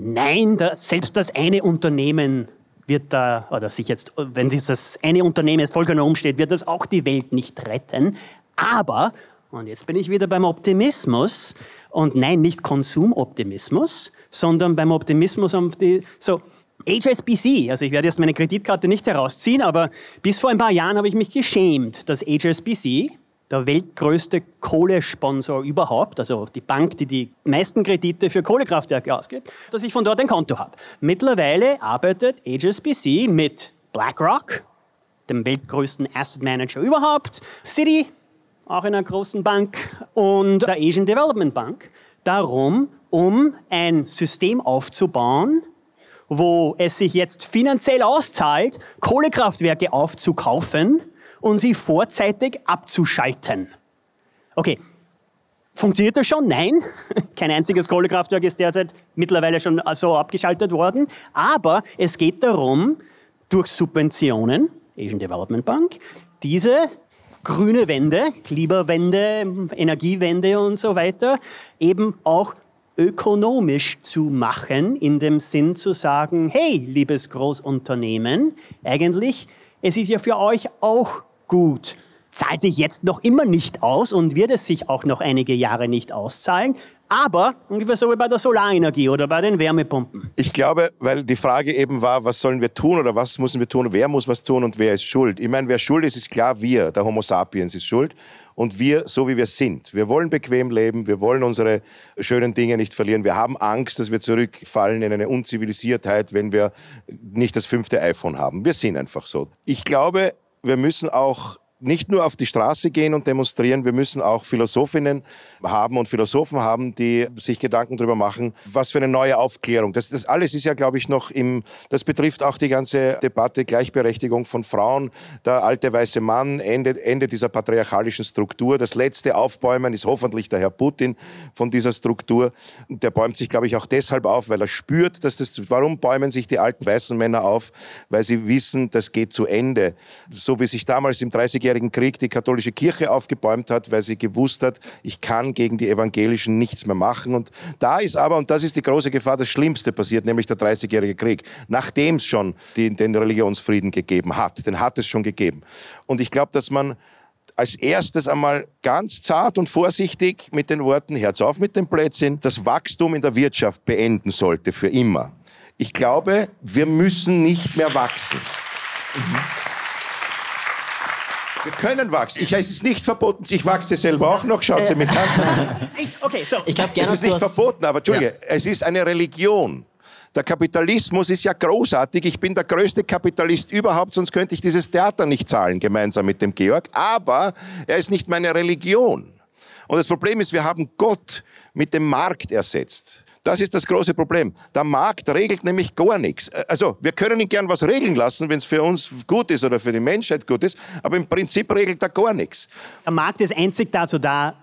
Nein, das, selbst das eine Unternehmen wird da, oder sich jetzt, wenn sich das eine Unternehmen jetzt vollkommen umsteht, wird das auch die Welt nicht retten. Aber, und jetzt bin ich wieder beim Optimismus, und nein, nicht Konsumoptimismus, sondern beim Optimismus auf die, so, HSBC, also ich werde jetzt meine Kreditkarte nicht herausziehen, aber bis vor ein paar Jahren habe ich mich geschämt, dass HSBC, der weltgrößte Kohlesponsor überhaupt, also die Bank, die die meisten Kredite für Kohlekraftwerke ausgibt, dass ich von dort ein Konto habe. Mittlerweile arbeitet HSBC mit BlackRock, dem weltgrößten Asset Manager überhaupt, Citi, auch einer großen Bank, und der Asian Development Bank, darum, um ein System aufzubauen, wo es sich jetzt finanziell auszahlt, Kohlekraftwerke aufzukaufen, und sie vorzeitig abzuschalten. Okay, Funktioniert das schon? Nein. Kein einziges Kohlekraftwerk ist derzeit mittlerweile schon so abgeschaltet worden. Aber es geht darum, durch Subventionen, Asian Development Bank, diese grüne Wende, Klimawende, Energiewende und so weiter, eben auch ökonomisch zu machen, in dem Sinn zu sagen, hey, liebes Großunternehmen, eigentlich, es ist ja für euch auch gut, zahlt sich jetzt noch immer nicht aus und wird es sich auch noch einige Jahre nicht auszahlen. Aber ungefähr so wie bei der Solarenergie oder bei den Wärmepumpen. Ich glaube, weil die Frage eben war, was sollen wir tun oder was müssen wir tun, wer muss was tun und wer ist schuld. Ich meine, wer schuld ist, ist klar, wir, der Homo sapiens ist schuld und wir, so wie wir sind. Wir wollen bequem leben, wir wollen unsere schönen Dinge nicht verlieren. Wir haben Angst, dass wir zurückfallen in eine Unzivilisiertheit, wenn wir nicht das fünfte iPhone haben. Wir sind einfach so. Ich glaube, wir müssen auch nicht nur auf die Straße gehen und demonstrieren, wir müssen auch Philosophinnen haben und Philosophen haben, die sich Gedanken darüber machen, was für eine neue Aufklärung. Das, das alles ist ja, glaube ich, noch im, das betrifft auch die ganze Debatte Gleichberechtigung von Frauen, der alte weiße Mann, Ende, Ende dieser patriarchalischen Struktur. Das letzte Aufbäumen ist hoffentlich der Herr Putin von dieser Struktur. Der bäumt sich, glaube ich, auch deshalb auf, weil er spürt, dass das, warum bäumen sich die alten weißen Männer auf? Weil sie wissen, das geht zu Ende. So wie sich damals im 30 Dreißigjährigen Krieg die katholische Kirche aufgebäumt hat, weil sie gewusst hat, ich kann gegen die Evangelischen nichts mehr machen. Und da ist aber, und das ist die große Gefahr, das Schlimmste passiert, nämlich der Dreißigjährige Krieg, nachdem es schon die, den Religionsfrieden gegeben hat. Den hat es schon gegeben. Und ich glaube, dass man als erstes einmal ganz zart und vorsichtig mit den Worten Herz auf mit dem Blödsinn das Wachstum in der Wirtschaft beenden sollte für immer. Ich glaube, wir müssen nicht mehr wachsen. Mhm. Wir können wachsen. Ich, es ist nicht verboten. Ich wachse selber auch noch. Schaut sie mich an. okay, so. Ich gerne. Es ist nicht verboten, aber Entschuldige, ja. es ist eine Religion. Der Kapitalismus ist ja großartig. Ich bin der größte Kapitalist überhaupt, sonst könnte ich dieses Theater nicht zahlen, gemeinsam mit dem Georg. Aber er ist nicht meine Religion. Und das Problem ist, wir haben Gott mit dem Markt ersetzt. Das ist das große Problem. Der Markt regelt nämlich gar nichts. Also wir können ihn gern was regeln lassen, wenn es für uns gut ist oder für die Menschheit gut ist, aber im Prinzip regelt er gar nichts. Der Markt ist einzig dazu da,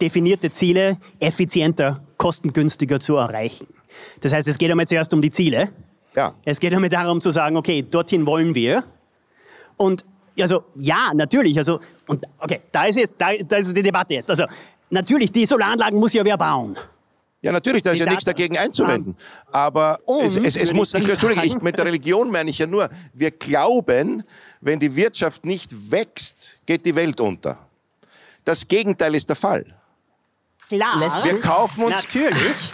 definierte Ziele effizienter, kostengünstiger zu erreichen. Das heißt, es geht einmal zuerst um die Ziele. Ja. Es geht einmal darum zu sagen, okay, dorthin wollen wir. Und also ja, natürlich. Also und okay, da ist jetzt, da, da ist die Debatte jetzt. Also natürlich, die Solaranlagen muss ja wer bauen. Ja, natürlich, da ist ja nichts dagegen einzuwenden. Aber es, es, es muss, Entschuldigung, ich, mit der Religion meine ich ja nur, wir glauben, wenn die Wirtschaft nicht wächst, geht die Welt unter. Das Gegenteil ist der Fall. Klar. Wir kaufen uns. Natürlich.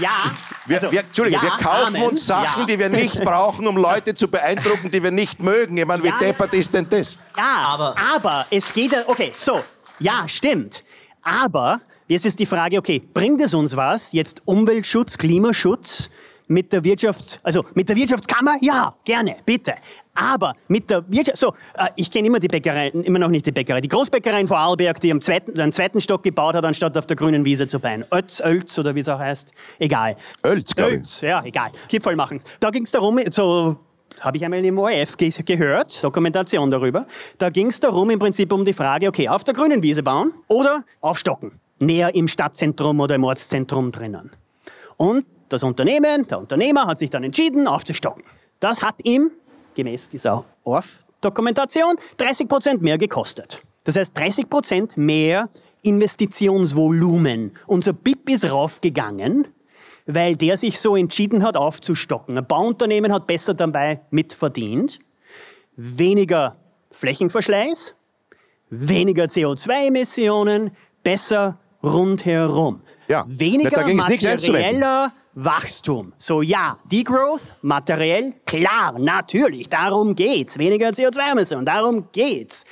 Ja. Wir, also, wir, Entschuldigung, ja, wir kaufen Amen. uns Sachen, ja. die wir nicht brauchen, um Leute zu beeindrucken, die wir nicht mögen. Ich meine, wie ja, deppert ist denn das? Ja, aber, aber es geht ja, okay, so, ja, stimmt. Aber Jetzt ist die Frage, okay, bringt es uns was, jetzt Umweltschutz, Klimaschutz mit der Wirtschaft, also mit der Wirtschaftskammer? Ja, gerne, bitte. Aber mit der Wirtschaft, so, äh, ich kenne immer die Bäckerei, immer noch nicht die Bäckerei, die Großbäckerei in Vorarlberg, die am zweiten, einen zweiten Stock gebaut hat, anstatt auf der grünen Wiese zu bauen. Ötz, Ölz oder wie es auch heißt, egal. Ölz, glaube ich. Ölz, ja, egal. Kipferl machen's. Da ging es darum, so habe ich einmal im ORF ge gehört, Dokumentation darüber. Da ging es darum, im Prinzip um die Frage, okay, auf der grünen Wiese bauen oder aufstocken, näher im Stadtzentrum oder im Ortszentrum drinnen. Und das Unternehmen, der Unternehmer hat sich dann entschieden, aufzustocken. Das hat ihm, gemäß dieser ORF-Dokumentation, 30 Prozent mehr gekostet. Das heißt, 30 Prozent mehr Investitionsvolumen. Unser BIP ist raufgegangen, weil der sich so entschieden hat, aufzustocken. Ein Bauunternehmen hat besser dabei mitverdient. Weniger Flächenverschleiß, weniger CO2-Emissionen, besser rundherum. Ja, Weniger materieller Wachstum. So ja, Degrowth, materiell, klar, natürlich, darum geht's. Weniger CO2-Emissionen, darum geht's.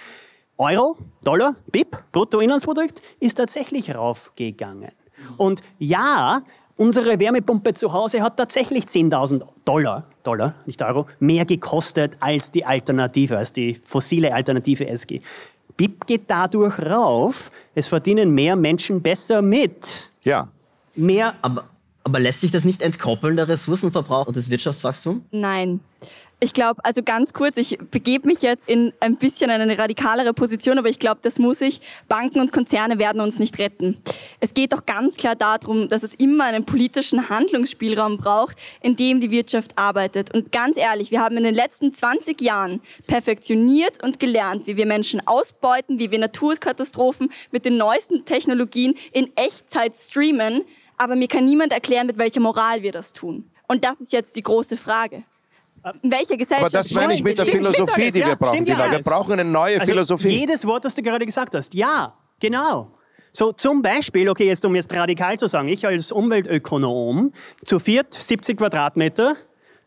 Euro, Dollar, BIP, Bruttoinlandsprodukt, ist tatsächlich raufgegangen. Und ja, Unsere Wärmepumpe zu Hause hat tatsächlich 10.000 Dollar, Dollar, nicht Euro, mehr gekostet als die Alternative, als die fossile Alternative SG. BIP geht dadurch rauf. Es verdienen mehr Menschen besser mit. Ja. Mehr. Aber, aber lässt sich das nicht entkoppeln, der Ressourcenverbrauch und das Wirtschaftswachstum? Nein. Ich glaube, also ganz kurz, ich begebe mich jetzt in ein bisschen eine radikalere Position, aber ich glaube, das muss ich. Banken und Konzerne werden uns nicht retten. Es geht doch ganz klar darum, dass es immer einen politischen Handlungsspielraum braucht, in dem die Wirtschaft arbeitet. Und ganz ehrlich, wir haben in den letzten 20 Jahren perfektioniert und gelernt, wie wir Menschen ausbeuten, wie wir Naturkatastrophen mit den neuesten Technologien in Echtzeit streamen. Aber mir kann niemand erklären, mit welcher Moral wir das tun. Und das ist jetzt die große Frage In welcher Gesellschaft? Aber das meine ich mit der Philosophie, die wir brauchen. ja, wir brauchen eine neue also Philosophie. Jedes Wort, das du gerade gesagt hast, ja, genau. So zum Beispiel, okay, jetzt um jetzt radikal zu sagen, ich als Umweltökonom, zu viert 70 Quadratmeter,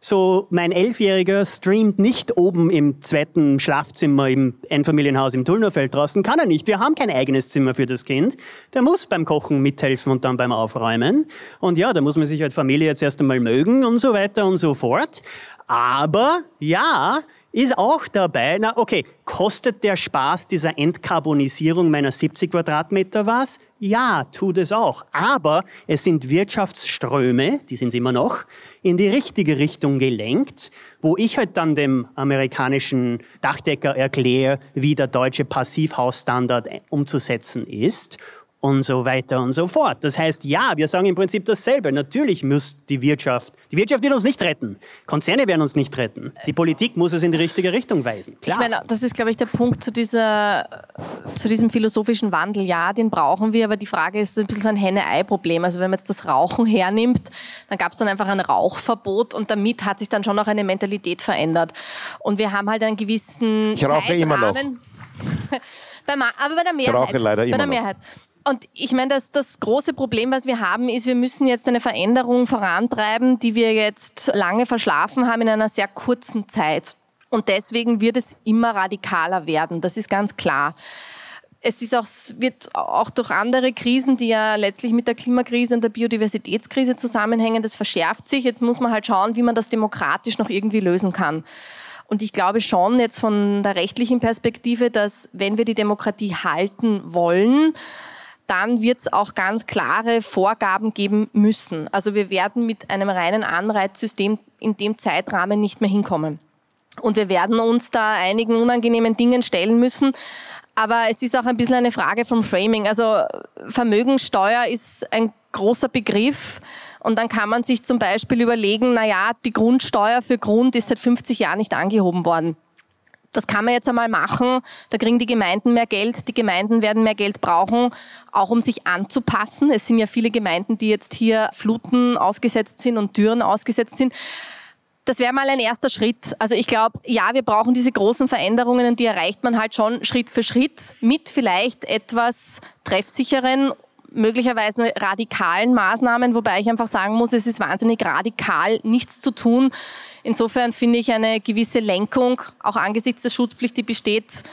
so mein Elfjähriger streamt nicht oben im zweiten Schlafzimmer im Einfamilienhaus im Tullnerfeld draußen. Kann er nicht. Wir haben kein eigenes Zimmer für das Kind. Der muss beim Kochen mithelfen und dann beim Aufräumen. Und ja, da muss man sich als Familie jetzt erst einmal mögen und so weiter und so fort. Aber ja, ist auch dabei, na okay, kostet der Spaß dieser Entkarbonisierung meiner 70 Quadratmeter was? Ja, tut es auch. Aber es sind Wirtschaftsströme, die sind es immer noch, in die richtige Richtung gelenkt, wo ich halt dann dem amerikanischen Dachdecker erkläre, wie der deutsche Passivhausstandard umzusetzen ist und so weiter und so fort. Das heißt, ja, wir sagen im Prinzip dasselbe. Natürlich muss die Wirtschaft, die Wirtschaft wird uns nicht retten. Konzerne werden uns nicht retten. Die Politik muss es in die richtige Richtung weisen. Klar. Ich meine, das ist, glaube ich, der Punkt zu, dieser, zu diesem philosophischen Wandel. Ja, den brauchen wir, aber die Frage ist ein bisschen so ein Henne-Ei-Problem. Also wenn man jetzt das Rauchen hernimmt, dann gab es dann einfach ein Rauchverbot und damit hat sich dann schon auch eine Mentalität verändert. Und wir haben halt einen gewissen Ich rauche Zeitrahmen. immer noch. aber bei der Mehrheit. Ich rauche leider bei immer der noch. Und ich meine, das, das große Problem, was wir haben, ist, wir müssen jetzt eine Veränderung vorantreiben, die wir jetzt lange verschlafen haben in einer sehr kurzen Zeit. Und deswegen wird es immer radikaler werden. Das ist ganz klar. Es ist auch, wird auch durch andere Krisen, die ja letztlich mit der Klimakrise und der Biodiversitätskrise zusammenhängen, das verschärft sich. Jetzt muss man halt schauen, wie man das demokratisch noch irgendwie lösen kann. Und ich glaube schon jetzt von der rechtlichen Perspektive, dass wenn wir die Demokratie halten wollen, dann wird es auch ganz klare Vorgaben geben müssen. Also wir werden mit einem reinen Anreizsystem in dem Zeitrahmen nicht mehr hinkommen. Und wir werden uns da einigen unangenehmen Dingen stellen müssen. Aber es ist auch ein bisschen eine Frage vom Framing. Also Vermögensteuer ist ein großer Begriff. Und dann kann man sich zum Beispiel überlegen, na ja, die Grundsteuer für Grund ist seit 50 Jahren nicht angehoben worden. Das kann man jetzt einmal machen. Da kriegen die Gemeinden mehr Geld. Die Gemeinden werden mehr Geld brauchen, auch um sich anzupassen. Es sind ja viele Gemeinden, die jetzt hier Fluten ausgesetzt sind und Türen ausgesetzt sind. Das wäre mal ein erster Schritt. Also ich glaube, ja, wir brauchen diese großen Veränderungen und die erreicht man halt schon Schritt für Schritt mit vielleicht etwas treffsicheren möglicherweise radikalen Maßnahmen, wobei ich einfach sagen muss, es ist wahnsinnig radikal, nichts zu tun. Insofern finde ich eine gewisse Lenkung, auch angesichts der Schutzpflicht, die besteht,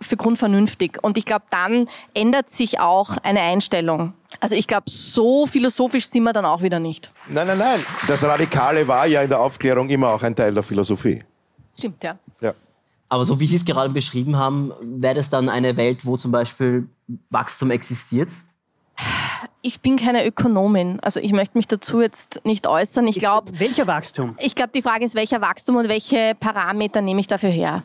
für grundvernünftig. Und ich glaube, dann ändert sich auch eine Einstellung. Also ich glaube, so philosophisch sind wir dann auch wieder nicht. Nein, nein, nein. Das Radikale war ja in der Aufklärung immer auch ein Teil der Philosophie. Stimmt, ja. Ja. Aber so wie Sie es gerade beschrieben haben, wäre das dann eine Welt, wo zum Beispiel Wachstum existiert? Ich bin keine Ökonomin, also ich möchte mich dazu jetzt nicht äußern. Ich glaube, Welcher Wachstum? ich glaube, die Frage ist, welcher Wachstum und welche Parameter nehme ich dafür her?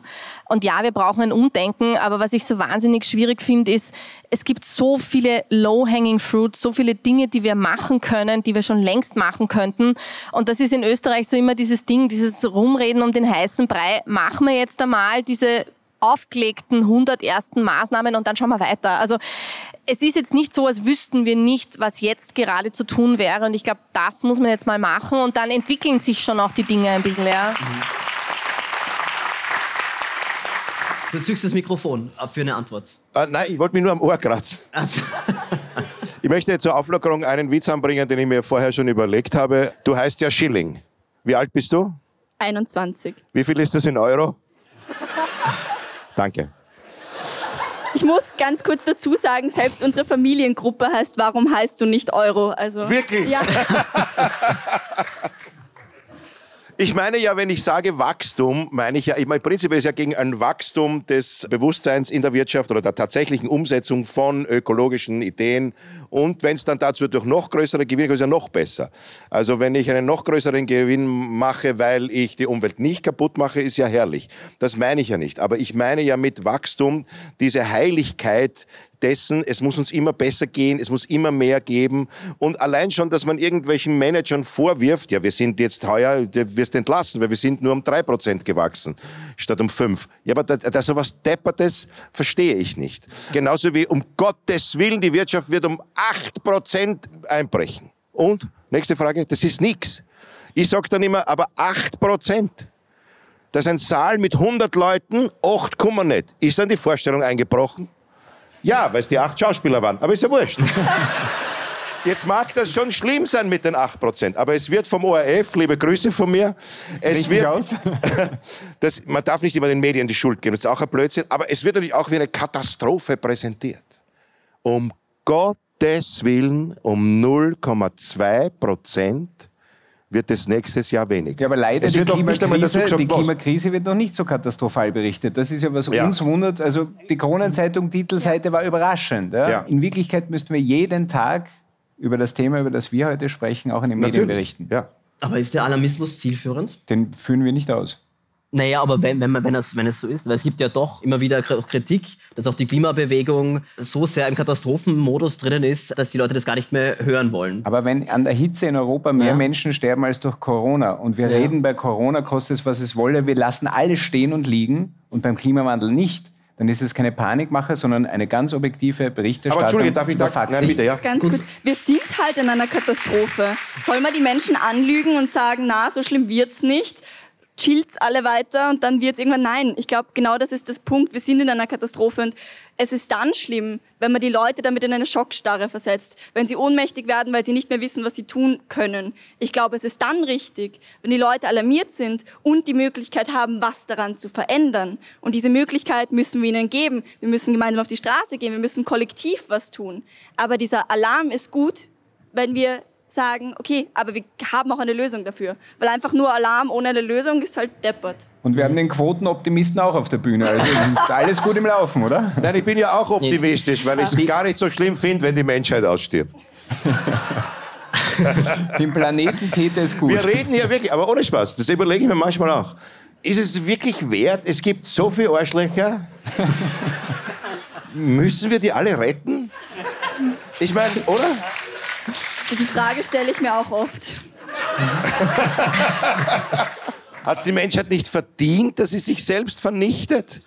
Und ja, wir brauchen ein Umdenken, aber was ich so wahnsinnig schwierig finde, ist, es gibt so viele low-hanging fruits, so viele Dinge, die wir machen können, die wir schon längst machen könnten. Und das ist in Österreich so immer dieses Ding, dieses Rumreden um den heißen Brei. Machen wir jetzt einmal diese aufgelegten 100 ersten Maßnahmen und dann schauen wir weiter. Also es ist jetzt nicht so, als wüssten wir nicht, was jetzt gerade zu tun wäre. Und ich glaube, das muss man jetzt mal machen und dann entwickeln sich schon auch die Dinge ein bisschen. Ja. Du zückst das Mikrofon ab für eine Antwort. Äh, nein, ich wollte mich nur am Ohr kratzen. Also, Ich möchte zur Auflockerung einen Witz anbringen, den ich mir vorher schon überlegt habe. Du heißt ja Schilling. Wie alt bist du? 21. Wie viel ist das in Euro? Danke. Ich muss ganz kurz dazu sagen, selbst unsere Familiengruppe heißt Warum heißt du nicht Euro? Also, Wirklich? Ja. Ich meine ja, wenn ich sage Wachstum, meine ich ja, ich meine, prinzipiell ist ja gegen ein Wachstum des Bewusstseins in der Wirtschaft oder der tatsächlichen Umsetzung von ökologischen Ideen. Und wenn es dann dazu durch noch größere Gewinne kommt, ist ja noch besser. Also wenn ich einen noch größeren Gewinn mache, weil ich die Umwelt nicht kaputt mache, ist ja herrlich. Das meine ich ja nicht. Aber ich meine ja mit Wachstum diese Heiligkeit dessen, es muss uns immer besser gehen, es muss immer mehr geben. Und allein schon, dass man irgendwelchen Managern vorwirft, ja, wir sind jetzt heuer, du wirst entlassen, weil wir sind nur um drei Prozent gewachsen, statt um fünf. Ja, aber da, da sowas Deppertes verstehe ich nicht. Genauso wie um Gottes Willen, die Wirtschaft wird um acht Prozent einbrechen. Und, nächste Frage, das ist nix. Ich sage dann immer, aber acht Prozent. dass ein Saal mit 100 Leuten, 8 kommen nicht. Ist dann die Vorstellung eingebrochen? Ja, weil es die acht Schauspieler waren. Aber ist ja wurscht. Jetzt mag das schon schlimm sein mit den 8%, aber es wird vom ORF, liebe Grüße von mir, es Richtig wird, aus? das, man darf nicht immer den Medien die Schuld geben, das ist auch ein Blödsinn, aber es wird natürlich auch wie eine Katastrophe präsentiert. Um Gottes Willen, um 0,2 Prozent wird es nächstes Jahr weniger. Ja, aber leider, es die, wird Klimakrise, gesagt, die. Klimakrise wird noch nicht so katastrophal berichtet. Das ist ja, was Ja. uns wundert. Also die Kronenzeitung Titelseite war überraschend. Ja? Ja. In Wirklichkeit müssten wir jeden Tag über das Thema, über das wir heute sprechen, auch in den Medien berichten. Ja. Aber ist der Alarmismus zielführend? Den führen wir nicht aus. Naja, aber wenn, wenn, man, wenn, es, wenn es so ist, weil es gibt ja doch immer wieder Kritik, dass auch die Klimabewegung so sehr im Katastrophenmodus drinnen ist, dass die Leute das gar nicht mehr hören wollen. Aber wenn an der Hitze in Europa mehr Ja. Menschen sterben als durch Corona und wir Ja. reden bei Corona, kostet es, was es wolle, wir lassen alles stehen und liegen und beim Klimawandel nicht, dann ist es keine Panikmache, sondern eine ganz objektive Berichterstattung. Aber Entschuldige, darf ich da, Fakten. nein, bitte, ja. Ganz kurz, wir sind halt in einer Katastrophe. Soll man die Menschen anlügen und sagen, na, so schlimm wird's nicht? Chillt's alle weiter und dann wird's irgendwann nein. Ich glaube, genau das ist das Punkt. Wir sind in einer Katastrophe und es ist dann schlimm, wenn man die Leute damit in eine Schockstarre versetzt, wenn sie ohnmächtig werden, weil sie nicht mehr wissen, was sie tun können. Ich glaube, es ist dann richtig, wenn die Leute alarmiert sind und die Möglichkeit haben, was daran zu verändern. Und diese Möglichkeit müssen wir ihnen geben. Wir müssen gemeinsam auf die Straße gehen, wir müssen kollektiv was tun. Aber dieser Alarm ist gut, wenn wir sagen, okay, aber wir haben auch eine Lösung dafür. Weil einfach nur Alarm ohne eine Lösung ist halt deppert. Und wir haben den Quotenoptimisten auch auf der Bühne. Also alles gut im Laufen, oder? Nein, ich bin ja auch optimistisch, weil ich es gar nicht so schlimm finde, wenn die Menschheit ausstirbt. Dem Planeten täte es gut. Wir reden hier wirklich, aber ohne Spaß, das überlege ich mir manchmal auch. Ist es wirklich wert? Es gibt so viele Arschlöcher. Müssen wir die alle retten? Ich meine, oder? Die Frage stelle ich mir auch oft. Hat es die Menschheit nicht verdient, dass sie sich selbst vernichtet?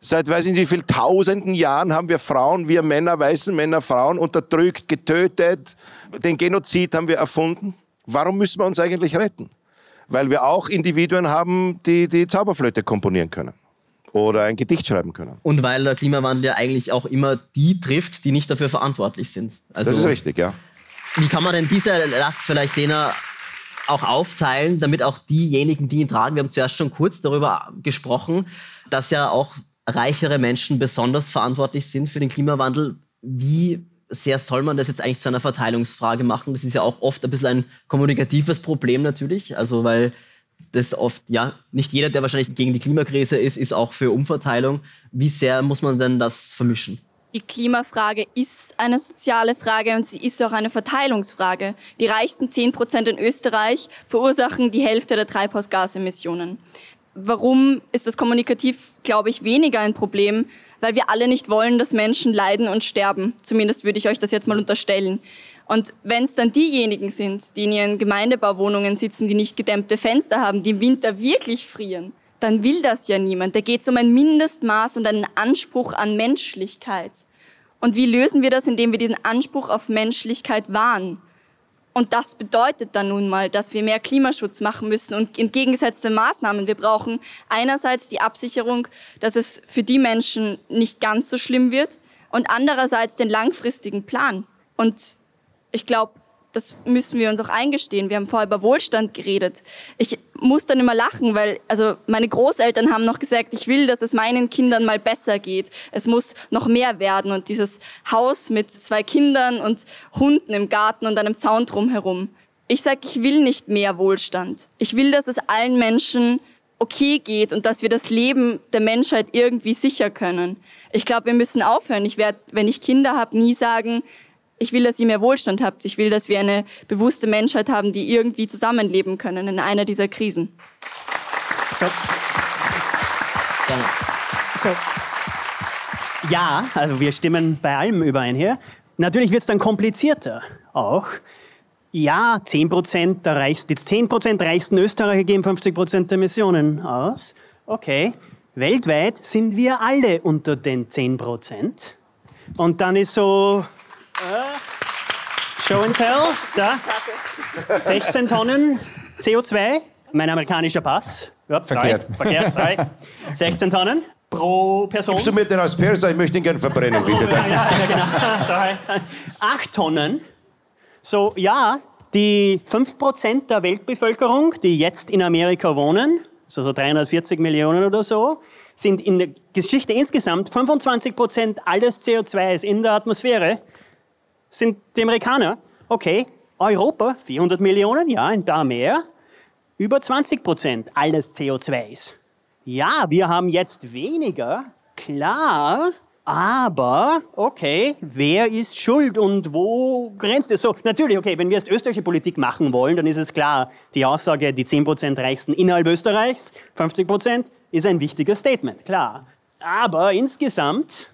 Seit weiß ich nicht wie vielen tausenden Jahren haben wir Frauen, wir Männer, weiße Männer, Frauen unterdrückt, getötet. Den Genozid haben wir erfunden. Warum müssen wir uns eigentlich retten? Weil wir auch Individuen haben, die die Zauberflöte komponieren können. Oder ein Gedicht schreiben können. Und weil der Klimawandel ja eigentlich auch immer die trifft, die nicht dafür verantwortlich sind. Also, Das ist richtig, ja. Wie kann man denn diese Last vielleicht, Lena, auch aufteilen, damit auch diejenigen, die ihn tragen, wir haben zuerst schon kurz darüber gesprochen, dass ja auch reichere Menschen besonders verantwortlich sind für den Klimawandel. Wie sehr soll man das jetzt eigentlich zu einer Verteilungsfrage machen? Das ist ja auch oft ein bisschen ein kommunikatives Problem natürlich, also weil das oft, ja, nicht jeder, der wahrscheinlich gegen die Klimakrise ist, ist auch für Umverteilung. Wie sehr muss man denn das vermischen? Die Klimafrage ist eine soziale Frage und sie ist auch eine Verteilungsfrage. Die reichsten 10 Prozent in Österreich verursachen die Hälfte der Treibhausgasemissionen. Warum ist das kommunikativ, glaube ich, weniger ein Problem? Weil wir alle nicht wollen, dass Menschen leiden und sterben. Zumindest würde ich euch das jetzt mal unterstellen. Und wenn es dann diejenigen sind, die in ihren Gemeindebauwohnungen sitzen, die nicht gedämmte Fenster haben, die im Winter wirklich frieren, dann will das ja niemand. Da geht es um ein Mindestmaß und einen Anspruch an Menschlichkeit. Und wie lösen wir das, indem wir diesen Anspruch auf Menschlichkeit wahren? Und das bedeutet dann nun mal, dass wir mehr Klimaschutz machen müssen und entgegengesetzte Maßnahmen. Wir brauchen einerseits die Absicherung, dass es für die Menschen nicht ganz so schlimm wird und andererseits den langfristigen Plan. Und ich glaube, das müssen wir uns auch eingestehen. Wir haben vorher über Wohlstand geredet. Ich muss dann immer lachen, weil also meine Großeltern haben noch gesagt, ich will, dass es meinen Kindern mal besser geht. Es muss noch mehr werden und dieses Haus mit zwei Kindern und Hunden im Garten und einem Zaun drumherum. Ich sage, ich will nicht mehr Wohlstand. Ich will, dass es allen Menschen okay geht und dass wir das Leben der Menschheit irgendwie sicher können. Ich glaube, wir müssen aufhören. Ich werde, wenn ich Kinder habe, nie sagen, ich will, dass ihr mehr Wohlstand habt. Ich will, dass wir eine bewusste Menschheit haben, die irgendwie zusammenleben können in einer dieser Krisen. So, so. Ja, also wir stimmen bei allem überein hier. Natürlich wird es dann komplizierter auch. Ja, 10% der reichsten, die 10% reichsten Österreicher geben 50% der Emissionen aus. Okay. Weltweit sind wir alle unter den 10%. Und dann ist so Show and Tell, da. 16 Tonnen CO2, mein amerikanischer Pass, Ja, Verkehrt. Verkehrt, zwei. 16 Tonnen pro Person. Gibst du mir den als Perser? Ich möchte ihn gerne verbrennen, bitte. Ja, ja, genau. Sorry. Acht Tonnen. So, ja, die 5% der Weltbevölkerung, die jetzt in Amerika wohnen, so, so 340 Millionen oder so, sind in der Geschichte insgesamt 25% alles CO2 in der Atmosphäre, sind die Amerikaner. Okay, Europa, 400 Millionen, ja, ein paar mehr. Über 20% alles CO2s. Ja, wir haben jetzt weniger, klar, aber, okay, wer ist schuld und wo grenzt es? So, natürlich, okay, wenn wir jetzt österreichische Politik machen wollen, dann ist es klar, die Aussage, die 10% Reichsten innerhalb Österreichs, 50%, ist ein wichtiges Statement, klar. Aber insgesamt.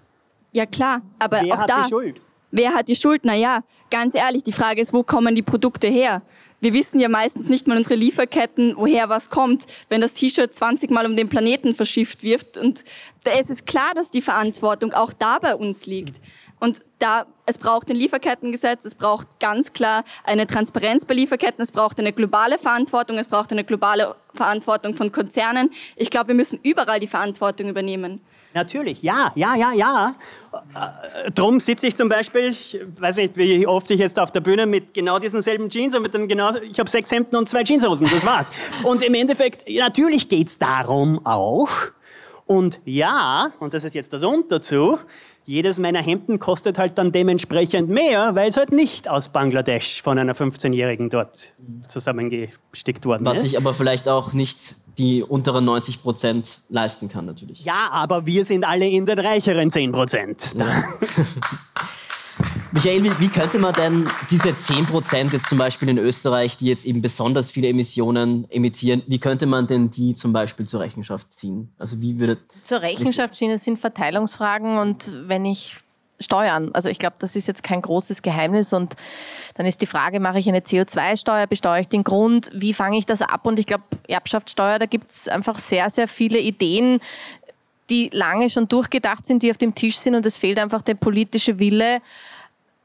Ja, klar, aber wer auch hat da. die Schuld? Wer hat die Schuld? Naja, ganz ehrlich, die Frage ist, wo kommen die Produkte her? Wir wissen ja meistens nicht mal unsere Lieferketten, woher was kommt, wenn das T-Shirt 20 Mal um den Planeten verschifft wird. Und da ist es klar, dass die Verantwortung auch da bei uns liegt. Und da, es braucht ein Lieferkettengesetz, es braucht ganz klar eine Transparenz bei Lieferketten, es braucht eine globale Verantwortung, es braucht eine globale Verantwortung von Konzernen. Ich glaube, wir müssen überall die Verantwortung übernehmen. Natürlich, ja, ja, ja, ja. Äh, drum sitze ich zum Beispiel, ich weiß nicht, wie oft ich jetzt auf der Bühne mit genau diesen selben Jeans und mit dem genau, ich habe sechs Hemden und zwei Jeanshosen, das war's. Und im Endeffekt, natürlich geht's darum auch. Und ja, und das ist jetzt das Und dazu, jedes meiner Hemden kostet halt dann dementsprechend mehr, weil es halt nicht aus Bangladesch von einer 15-Jährigen dort zusammengestickt worden Was ist. sich aber vielleicht auch nicht die unteren 90 Prozent leisten kann, natürlich. Ja, aber wir sind alle in den reicheren 10 Prozent. Michael, wie, wie könnte man denn diese 10% jetzt zum Beispiel in Österreich, die jetzt eben besonders viele Emissionen emittieren, wie könnte man denn die zum Beispiel zur Rechenschaft ziehen? Also wie würde... Zur Rechenschaft ziehen, es sind Verteilungsfragen und wenn ich Steuern. Also ich glaube, das ist jetzt kein großes Geheimnis. Und dann ist die Frage, mache ich eine CO2-Steuer, besteuere ich den Grund, wie fange ich das ab? Und ich glaube, Erbschaftssteuer, da gibt es einfach sehr, sehr viele Ideen, die lange schon durchgedacht sind, die auf dem Tisch sind und es fehlt einfach der politische Wille,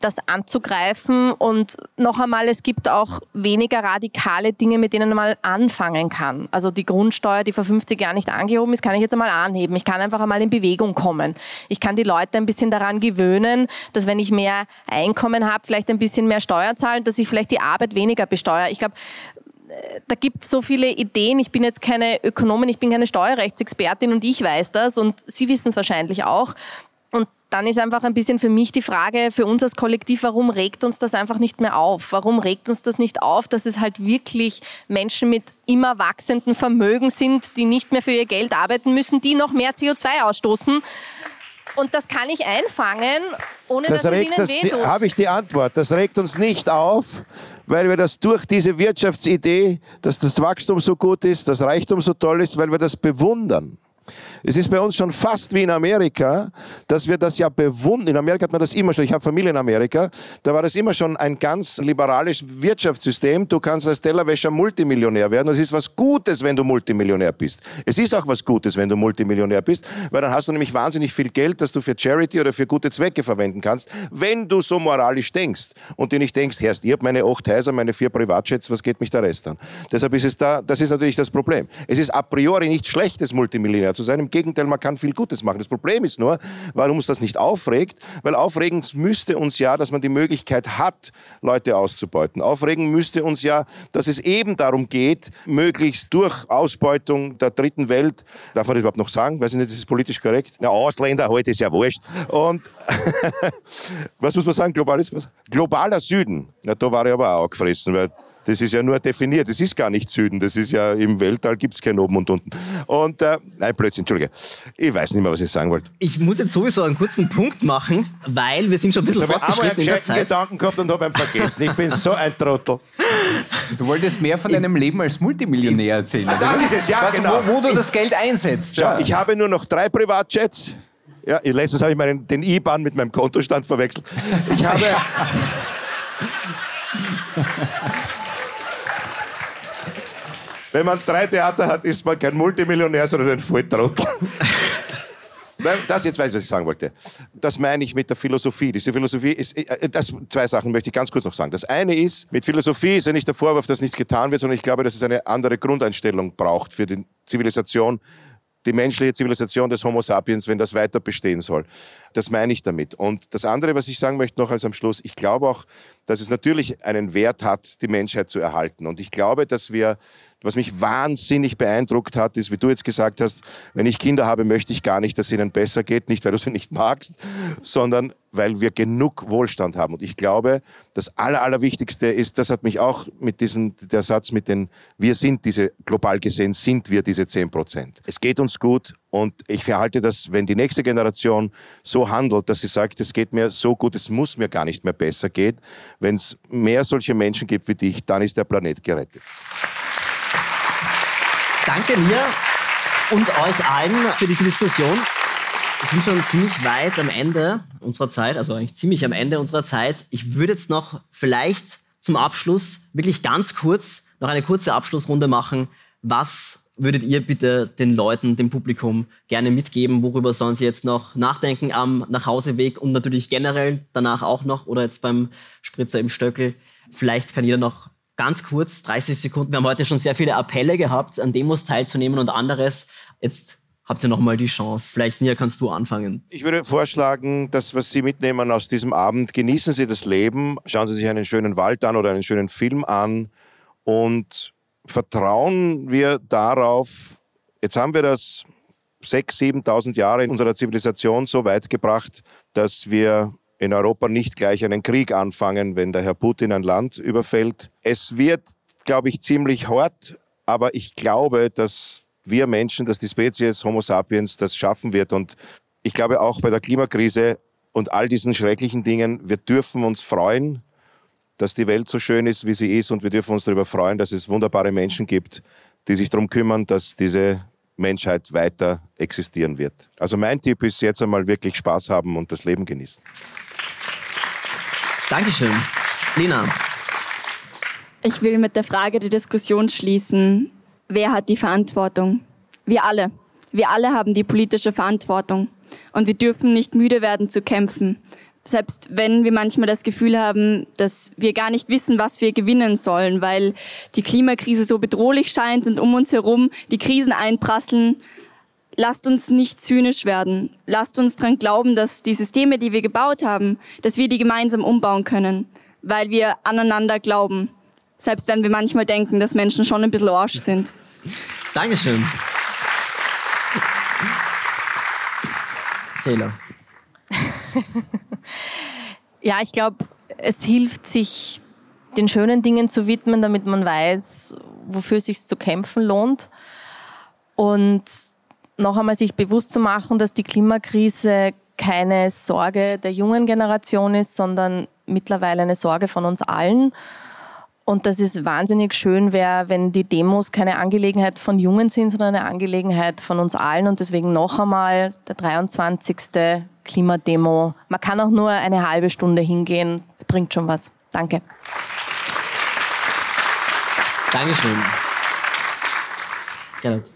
das anzugreifen. Und noch einmal, es gibt auch weniger radikale Dinge, mit denen man mal anfangen kann. Also die Grundsteuer, die vor 50 Jahren nicht angehoben ist, kann ich jetzt einmal anheben. Ich kann einfach einmal in Bewegung kommen. Ich kann die Leute ein bisschen daran gewöhnen, dass wenn ich mehr Einkommen habe, vielleicht ein bisschen mehr Steuer zahlen, dass ich vielleicht die Arbeit weniger besteuere. Ich glaube, da gibt es so viele Ideen. Ich bin jetzt keine Ökonomin, ich bin keine Steuerrechtsexpertin und ich weiß das und Sie wissen es wahrscheinlich auch. Dann ist einfach ein bisschen für mich die Frage, für uns als Kollektiv, warum regt uns das einfach nicht mehr auf? Warum regt uns das nicht auf, dass es halt wirklich Menschen mit immer wachsendem Vermögen sind, die nicht mehr für ihr Geld arbeiten müssen, die noch mehr CO2 ausstoßen? Und das kann ich einfangen, ohne Das dass es regt ihnen das, wehtut. habe ich die Antwort. Das regt uns nicht auf, weil wir das durch diese Wirtschaftsidee, dass das Wachstum so gut ist, das Reichtum so toll ist, weil wir das bewundern. Es ist bei uns schon fast wie in Amerika, dass wir das ja bewundern. In Amerika hat man das immer schon. Ich habe Familie in Amerika. Da war das immer schon ein ganz liberales Wirtschaftssystem. Du kannst als Tellerwäscher Multimillionär werden. Das ist was Gutes, wenn du Multimillionär bist. Es ist auch was Gutes, wenn du Multimillionär bist, weil dann hast du nämlich wahnsinnig viel Geld, das du für Charity oder für gute Zwecke verwenden kannst, wenn du so moralisch denkst und dir nicht denkst, Herrst, ich habe meine acht Häuser, meine vier Privatjets, was geht mich der Rest an? Deshalb ist es da, das ist natürlich das Problem. Es ist a priori nicht schlechtes, Multimillionär zu sein. Gegenteil, man kann viel Gutes machen. Das Problem ist nur, warum uns das nicht aufregt, weil aufregen müsste uns ja, dass man die Möglichkeit hat, Leute auszubeuten. Aufregen müsste uns ja, dass es eben darum geht, möglichst durch Ausbeutung der dritten Welt, darf man das überhaupt noch sagen? Weiß ich nicht, das ist politisch korrekt. Na, Ausländer heute ist ja wurscht. Und was muss man sagen? Globales? Globaler Süden. Na, da war ich aber auch gefressen, weil das ist ja nur definiert. Das ist gar nicht Süden. Das ist ja im Weltall gibt es kein Oben und Unten. Und äh, nein, Blödsinn, Entschuldige. Ich weiß nicht mehr, was ich sagen wollte. Ich muss jetzt sowieso einen kurzen Punkt machen, weil wir sind schon ein bisschen Jetzt habe ich fortgeschritten in der Zeit. Gedanken gehabt und habe ihn vergessen. Ich bin so ein Trottel. Du wolltest mehr von deinem Leben als Multimillionär erzählen. Das ist es, ja, Was, genau. wo, wo du das Geld einsetzt. Schau, Ja. ich habe nur noch drei Privatjets. Ja, letztens habe ich meinen, den IBAN mit meinem Kontostand verwechselt. Ich habe. Wenn man drei Theater hat, ist man kein Multimillionär, sondern ein Volltrottel. Das jetzt weiß ich, was ich sagen wollte. Das meine ich mit der Philosophie. Diese Philosophie ist, äh, das, zwei Sachen möchte ich ganz kurz noch sagen. Das eine ist, mit Philosophie ist ja nicht der Vorwurf, dass nichts getan wird, sondern ich glaube, dass es eine andere Grundeinstellung braucht für die Zivilisation, die menschliche Zivilisation des Homo sapiens, wenn das weiter bestehen soll. Das meine ich damit. Und das andere, was ich sagen möchte noch als am Schluss, ich glaube auch, dass es natürlich einen Wert hat, die Menschheit zu erhalten. Und ich glaube, dass wir was mich wahnsinnig beeindruckt hat, ist, wie du jetzt gesagt hast, wenn ich Kinder habe, möchte ich gar nicht, dass es ihnen besser geht. Nicht, weil du sie nicht magst, sondern weil wir genug Wohlstand haben. Und ich glaube, das Aller, Allerwichtigste ist, das hat mich auch mit diesem, der Satz mit den, wir sind diese, global gesehen sind wir diese 10 Prozent. Es geht uns gut und ich verhalte das, wenn die nächste Generation so handelt, dass sie sagt, es geht mir so gut, es muss mir gar nicht mehr besser gehen. Wenn es mehr solche Menschen gibt wie dich, dann ist der Planet gerettet. Danke dir und euch allen für diese Diskussion. Wir sind schon ziemlich weit am Ende unserer Zeit, also eigentlich ziemlich am Ende unserer Zeit. Ich würde jetzt noch vielleicht zum Abschluss wirklich ganz kurz noch eine kurze Abschlussrunde machen. Was würdet ihr bitte den Leuten, dem Publikum gerne mitgeben? Worüber sollen sie jetzt noch nachdenken am Nachhauseweg und natürlich generell danach auch noch oder jetzt beim Spritzer im Stöckel? Vielleicht kann jeder noch ganz kurz, 30 Sekunden. Wir haben heute schon sehr viele Appelle gehabt, an Demos teilzunehmen und anderes. Jetzt habt ihr nochmal die Chance. Vielleicht, Nia, kannst du anfangen. Ich würde vorschlagen, das, was Sie mitnehmen aus diesem Abend, genießen Sie das Leben, schauen Sie sich einen schönen Wald an oder einen schönen Film an und vertrauen wir darauf, jetzt haben wir das 6.000, 7.000 Jahre in unserer Zivilisation so weit gebracht, dass wir in Europa nicht gleich einen Krieg anfangen, wenn der Herr Putin ein Land überfällt. Es wird, glaube ich, ziemlich hart, aber ich glaube, dass wir Menschen, dass die Spezies Homo sapiens das schaffen wird. Und ich glaube auch bei der Klimakrise und all diesen schrecklichen Dingen, wir dürfen uns freuen, dass die Welt so schön ist, wie sie ist. Und wir dürfen uns darüber freuen, dass es wunderbare Menschen gibt, die sich darum kümmern, dass diese Menschheit weiter existieren wird. Also mein Tipp ist jetzt einmal wirklich Spaß haben und das Leben genießen. Dankeschön. Lina. Ich will mit der Frage der Diskussion schließen. Wer hat die Verantwortung? Wir alle. Wir alle haben die politische Verantwortung. Und wir dürfen nicht müde werden zu kämpfen. Selbst wenn wir manchmal das Gefühl haben, dass wir gar nicht wissen, was wir gewinnen sollen, weil die Klimakrise so bedrohlich scheint und um uns herum die Krisen einprasseln, lasst uns nicht zynisch werden. Lasst uns dran glauben, dass die Systeme, die wir gebaut haben, dass wir die gemeinsam umbauen können, weil wir aneinander glauben. Selbst wenn wir manchmal denken, dass Menschen schon ein bisschen Arsch sind. Dankeschön. Taylor. ja, ich glaube, es hilft, sich den schönen Dingen zu widmen, damit man weiß, wofür es sich zu kämpfen lohnt. Und noch einmal sich bewusst zu machen, dass die Klimakrise keine Sorge der jungen Generation ist, sondern mittlerweile eine Sorge von uns allen. Und dass es wahnsinnig schön wäre, wenn die Demos keine Angelegenheit von Jungen sind, sondern eine Angelegenheit von uns allen. Und deswegen noch einmal der 23. Klimademo. Man kann auch nur eine halbe Stunde hingehen. Das bringt schon was. Danke. Dankeschön.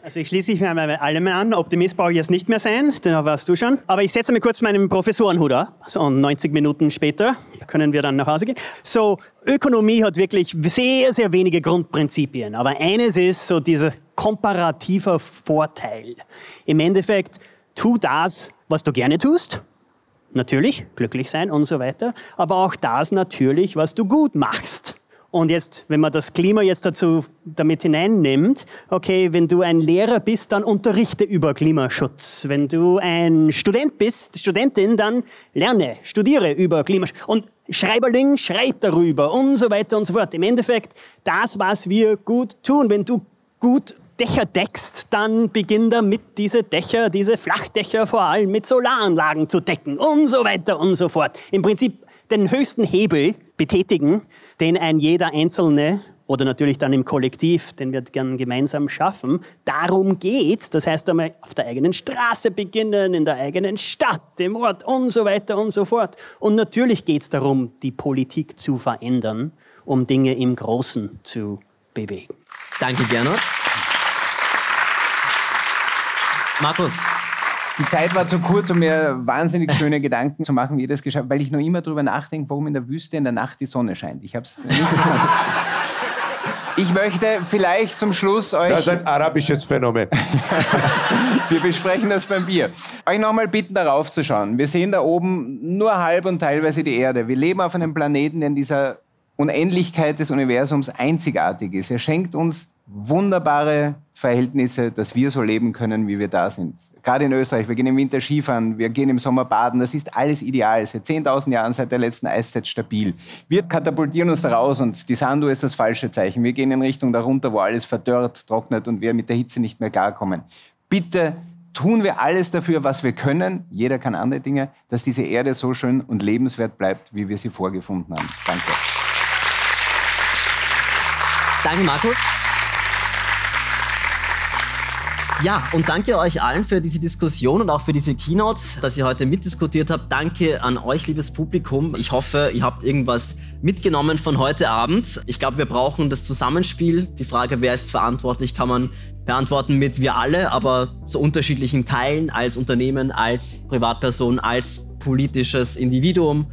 Also ich schließe mich mir allem an. Optimist brauche ich jetzt nicht mehr sein, da warst du schon. Aber ich setze mir kurz meinen Professorenhut auf. So 90 Minuten später können wir dann nach Hause gehen. So, Ökonomie hat wirklich sehr, sehr wenige Grundprinzipien. Aber eines ist so dieser komparativer Vorteil. Im Endeffekt, tu das, was du gerne tust. Natürlich, glücklich sein und so weiter. Aber auch das natürlich, was du gut machst. Und jetzt, wenn man das Klima jetzt dazu damit hineinnimmt, okay, wenn du ein Lehrer bist, dann unterrichte über Klimaschutz. Wenn du ein Student bist, Studentin, dann lerne, studiere über Klimaschutz. Und Schreiberling schreibt darüber und so weiter und so fort. Im Endeffekt, das, was wir gut tun, wenn du gut Dächer deckst, dann beginn damit, diese Dächer, diese Flachdächer vor allem mit Solaranlagen zu decken und so weiter und so fort. Im Prinzip den höchsten Hebel betätigen, den ein jeder Einzelne oder natürlich dann im Kollektiv, den wir gern gemeinsam schaffen. Darum geht's. Das heißt einmal auf der eigenen Straße beginnen, in der eigenen Stadt, im Ort und so weiter und so fort. Und natürlich geht's darum, die Politik zu verändern, um Dinge im Großen zu bewegen. Danke, Gernot. Markus, Die Zeit war zu kurz, um mir wahnsinnig schöne Gedanken zu machen, wie ihr das geschafft habt, weil ich noch immer darüber nachdenke, warum in der Wüste in der Nacht die Sonne scheint. Ich habe es nicht Ich möchte vielleicht zum Schluss euch. Das ist ein arabisches Phänomen. Wir besprechen das beim Bier. Euch nochmal bitten, darauf zu schauen. Wir sehen da oben nur halb und teilweise die Erde. Wir leben auf einem Planeten, der in dieser Unendlichkeit des Universums einzigartig ist. Er schenkt uns wunderbare Verhältnisse, dass wir so leben können, wie wir da sind. Gerade in Österreich, wir gehen im Winter Skifahren, wir gehen im Sommer baden, das ist alles ideal. Seit 10.000 Jahren, seit der letzten Eiszeit stabil. Wir katapultieren uns da raus und die Sanduhr ist das falsche Zeichen. Wir gehen in Richtung darunter, wo alles verdörrt, trocknet und wir mit der Hitze nicht mehr klarkommen. Bitte tun wir alles dafür, was wir können, jeder kann andere Dinge, dass diese Erde so schön und lebenswert bleibt, wie wir sie vorgefunden haben. Danke. Danke, Markus. Ja, und danke euch allen für diese Diskussion und auch für diese Keynote, dass ihr heute mitdiskutiert habt. Danke an euch, liebes Publikum. Ich hoffe, ihr habt irgendwas mitgenommen von heute Abend. Ich glaube, wir brauchen das Zusammenspiel. Die Frage, wer ist verantwortlich, kann man beantworten mit wir alle, aber zu unterschiedlichen Teilen als Unternehmen, als Privatperson, als politisches Individuum.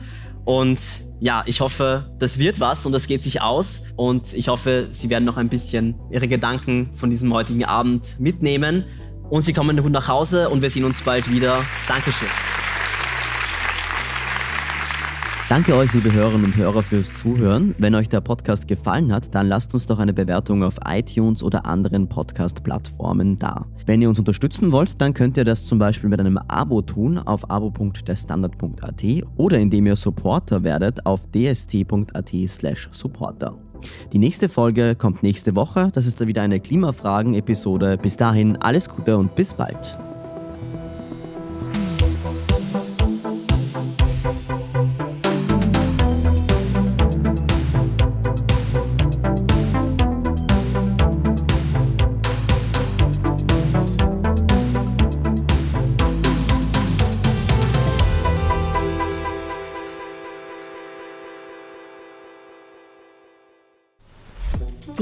Und ja, ich hoffe, das wird was und das geht sich aus. Und ich hoffe, Sie werden noch ein bisschen Ihre Gedanken von diesem heutigen Abend mitnehmen. Und Sie kommen gut nach Hause und wir sehen uns bald wieder. Dankeschön. Danke euch, liebe Hörerinnen und Hörer, fürs Zuhören. Wenn euch der Podcast gefallen hat, dann lasst uns doch eine Bewertung auf iTunes oder anderen Podcast-Plattformen da. Wenn ihr uns unterstützen wollt, dann könnt ihr das zum Beispiel mit einem Abo tun auf abo.derstandard.at oder indem ihr Supporter werdet auf dst.at slash supporter. Die nächste Folge kommt nächste Woche. Das ist dann wieder eine Klimafragen-Episode. Bis dahin alles Gute und bis bald.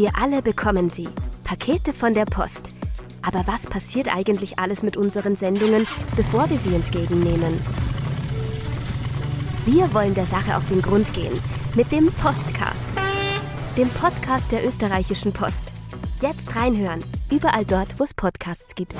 Wir alle bekommen sie. Pakete von der Post. Aber was passiert eigentlich alles mit unseren Sendungen, bevor wir sie entgegennehmen? Wir wollen der Sache auf den Grund gehen mit dem Postcast, dem Podcast der österreichischen Post. Jetzt reinhören, überall dort, wo es Podcasts gibt.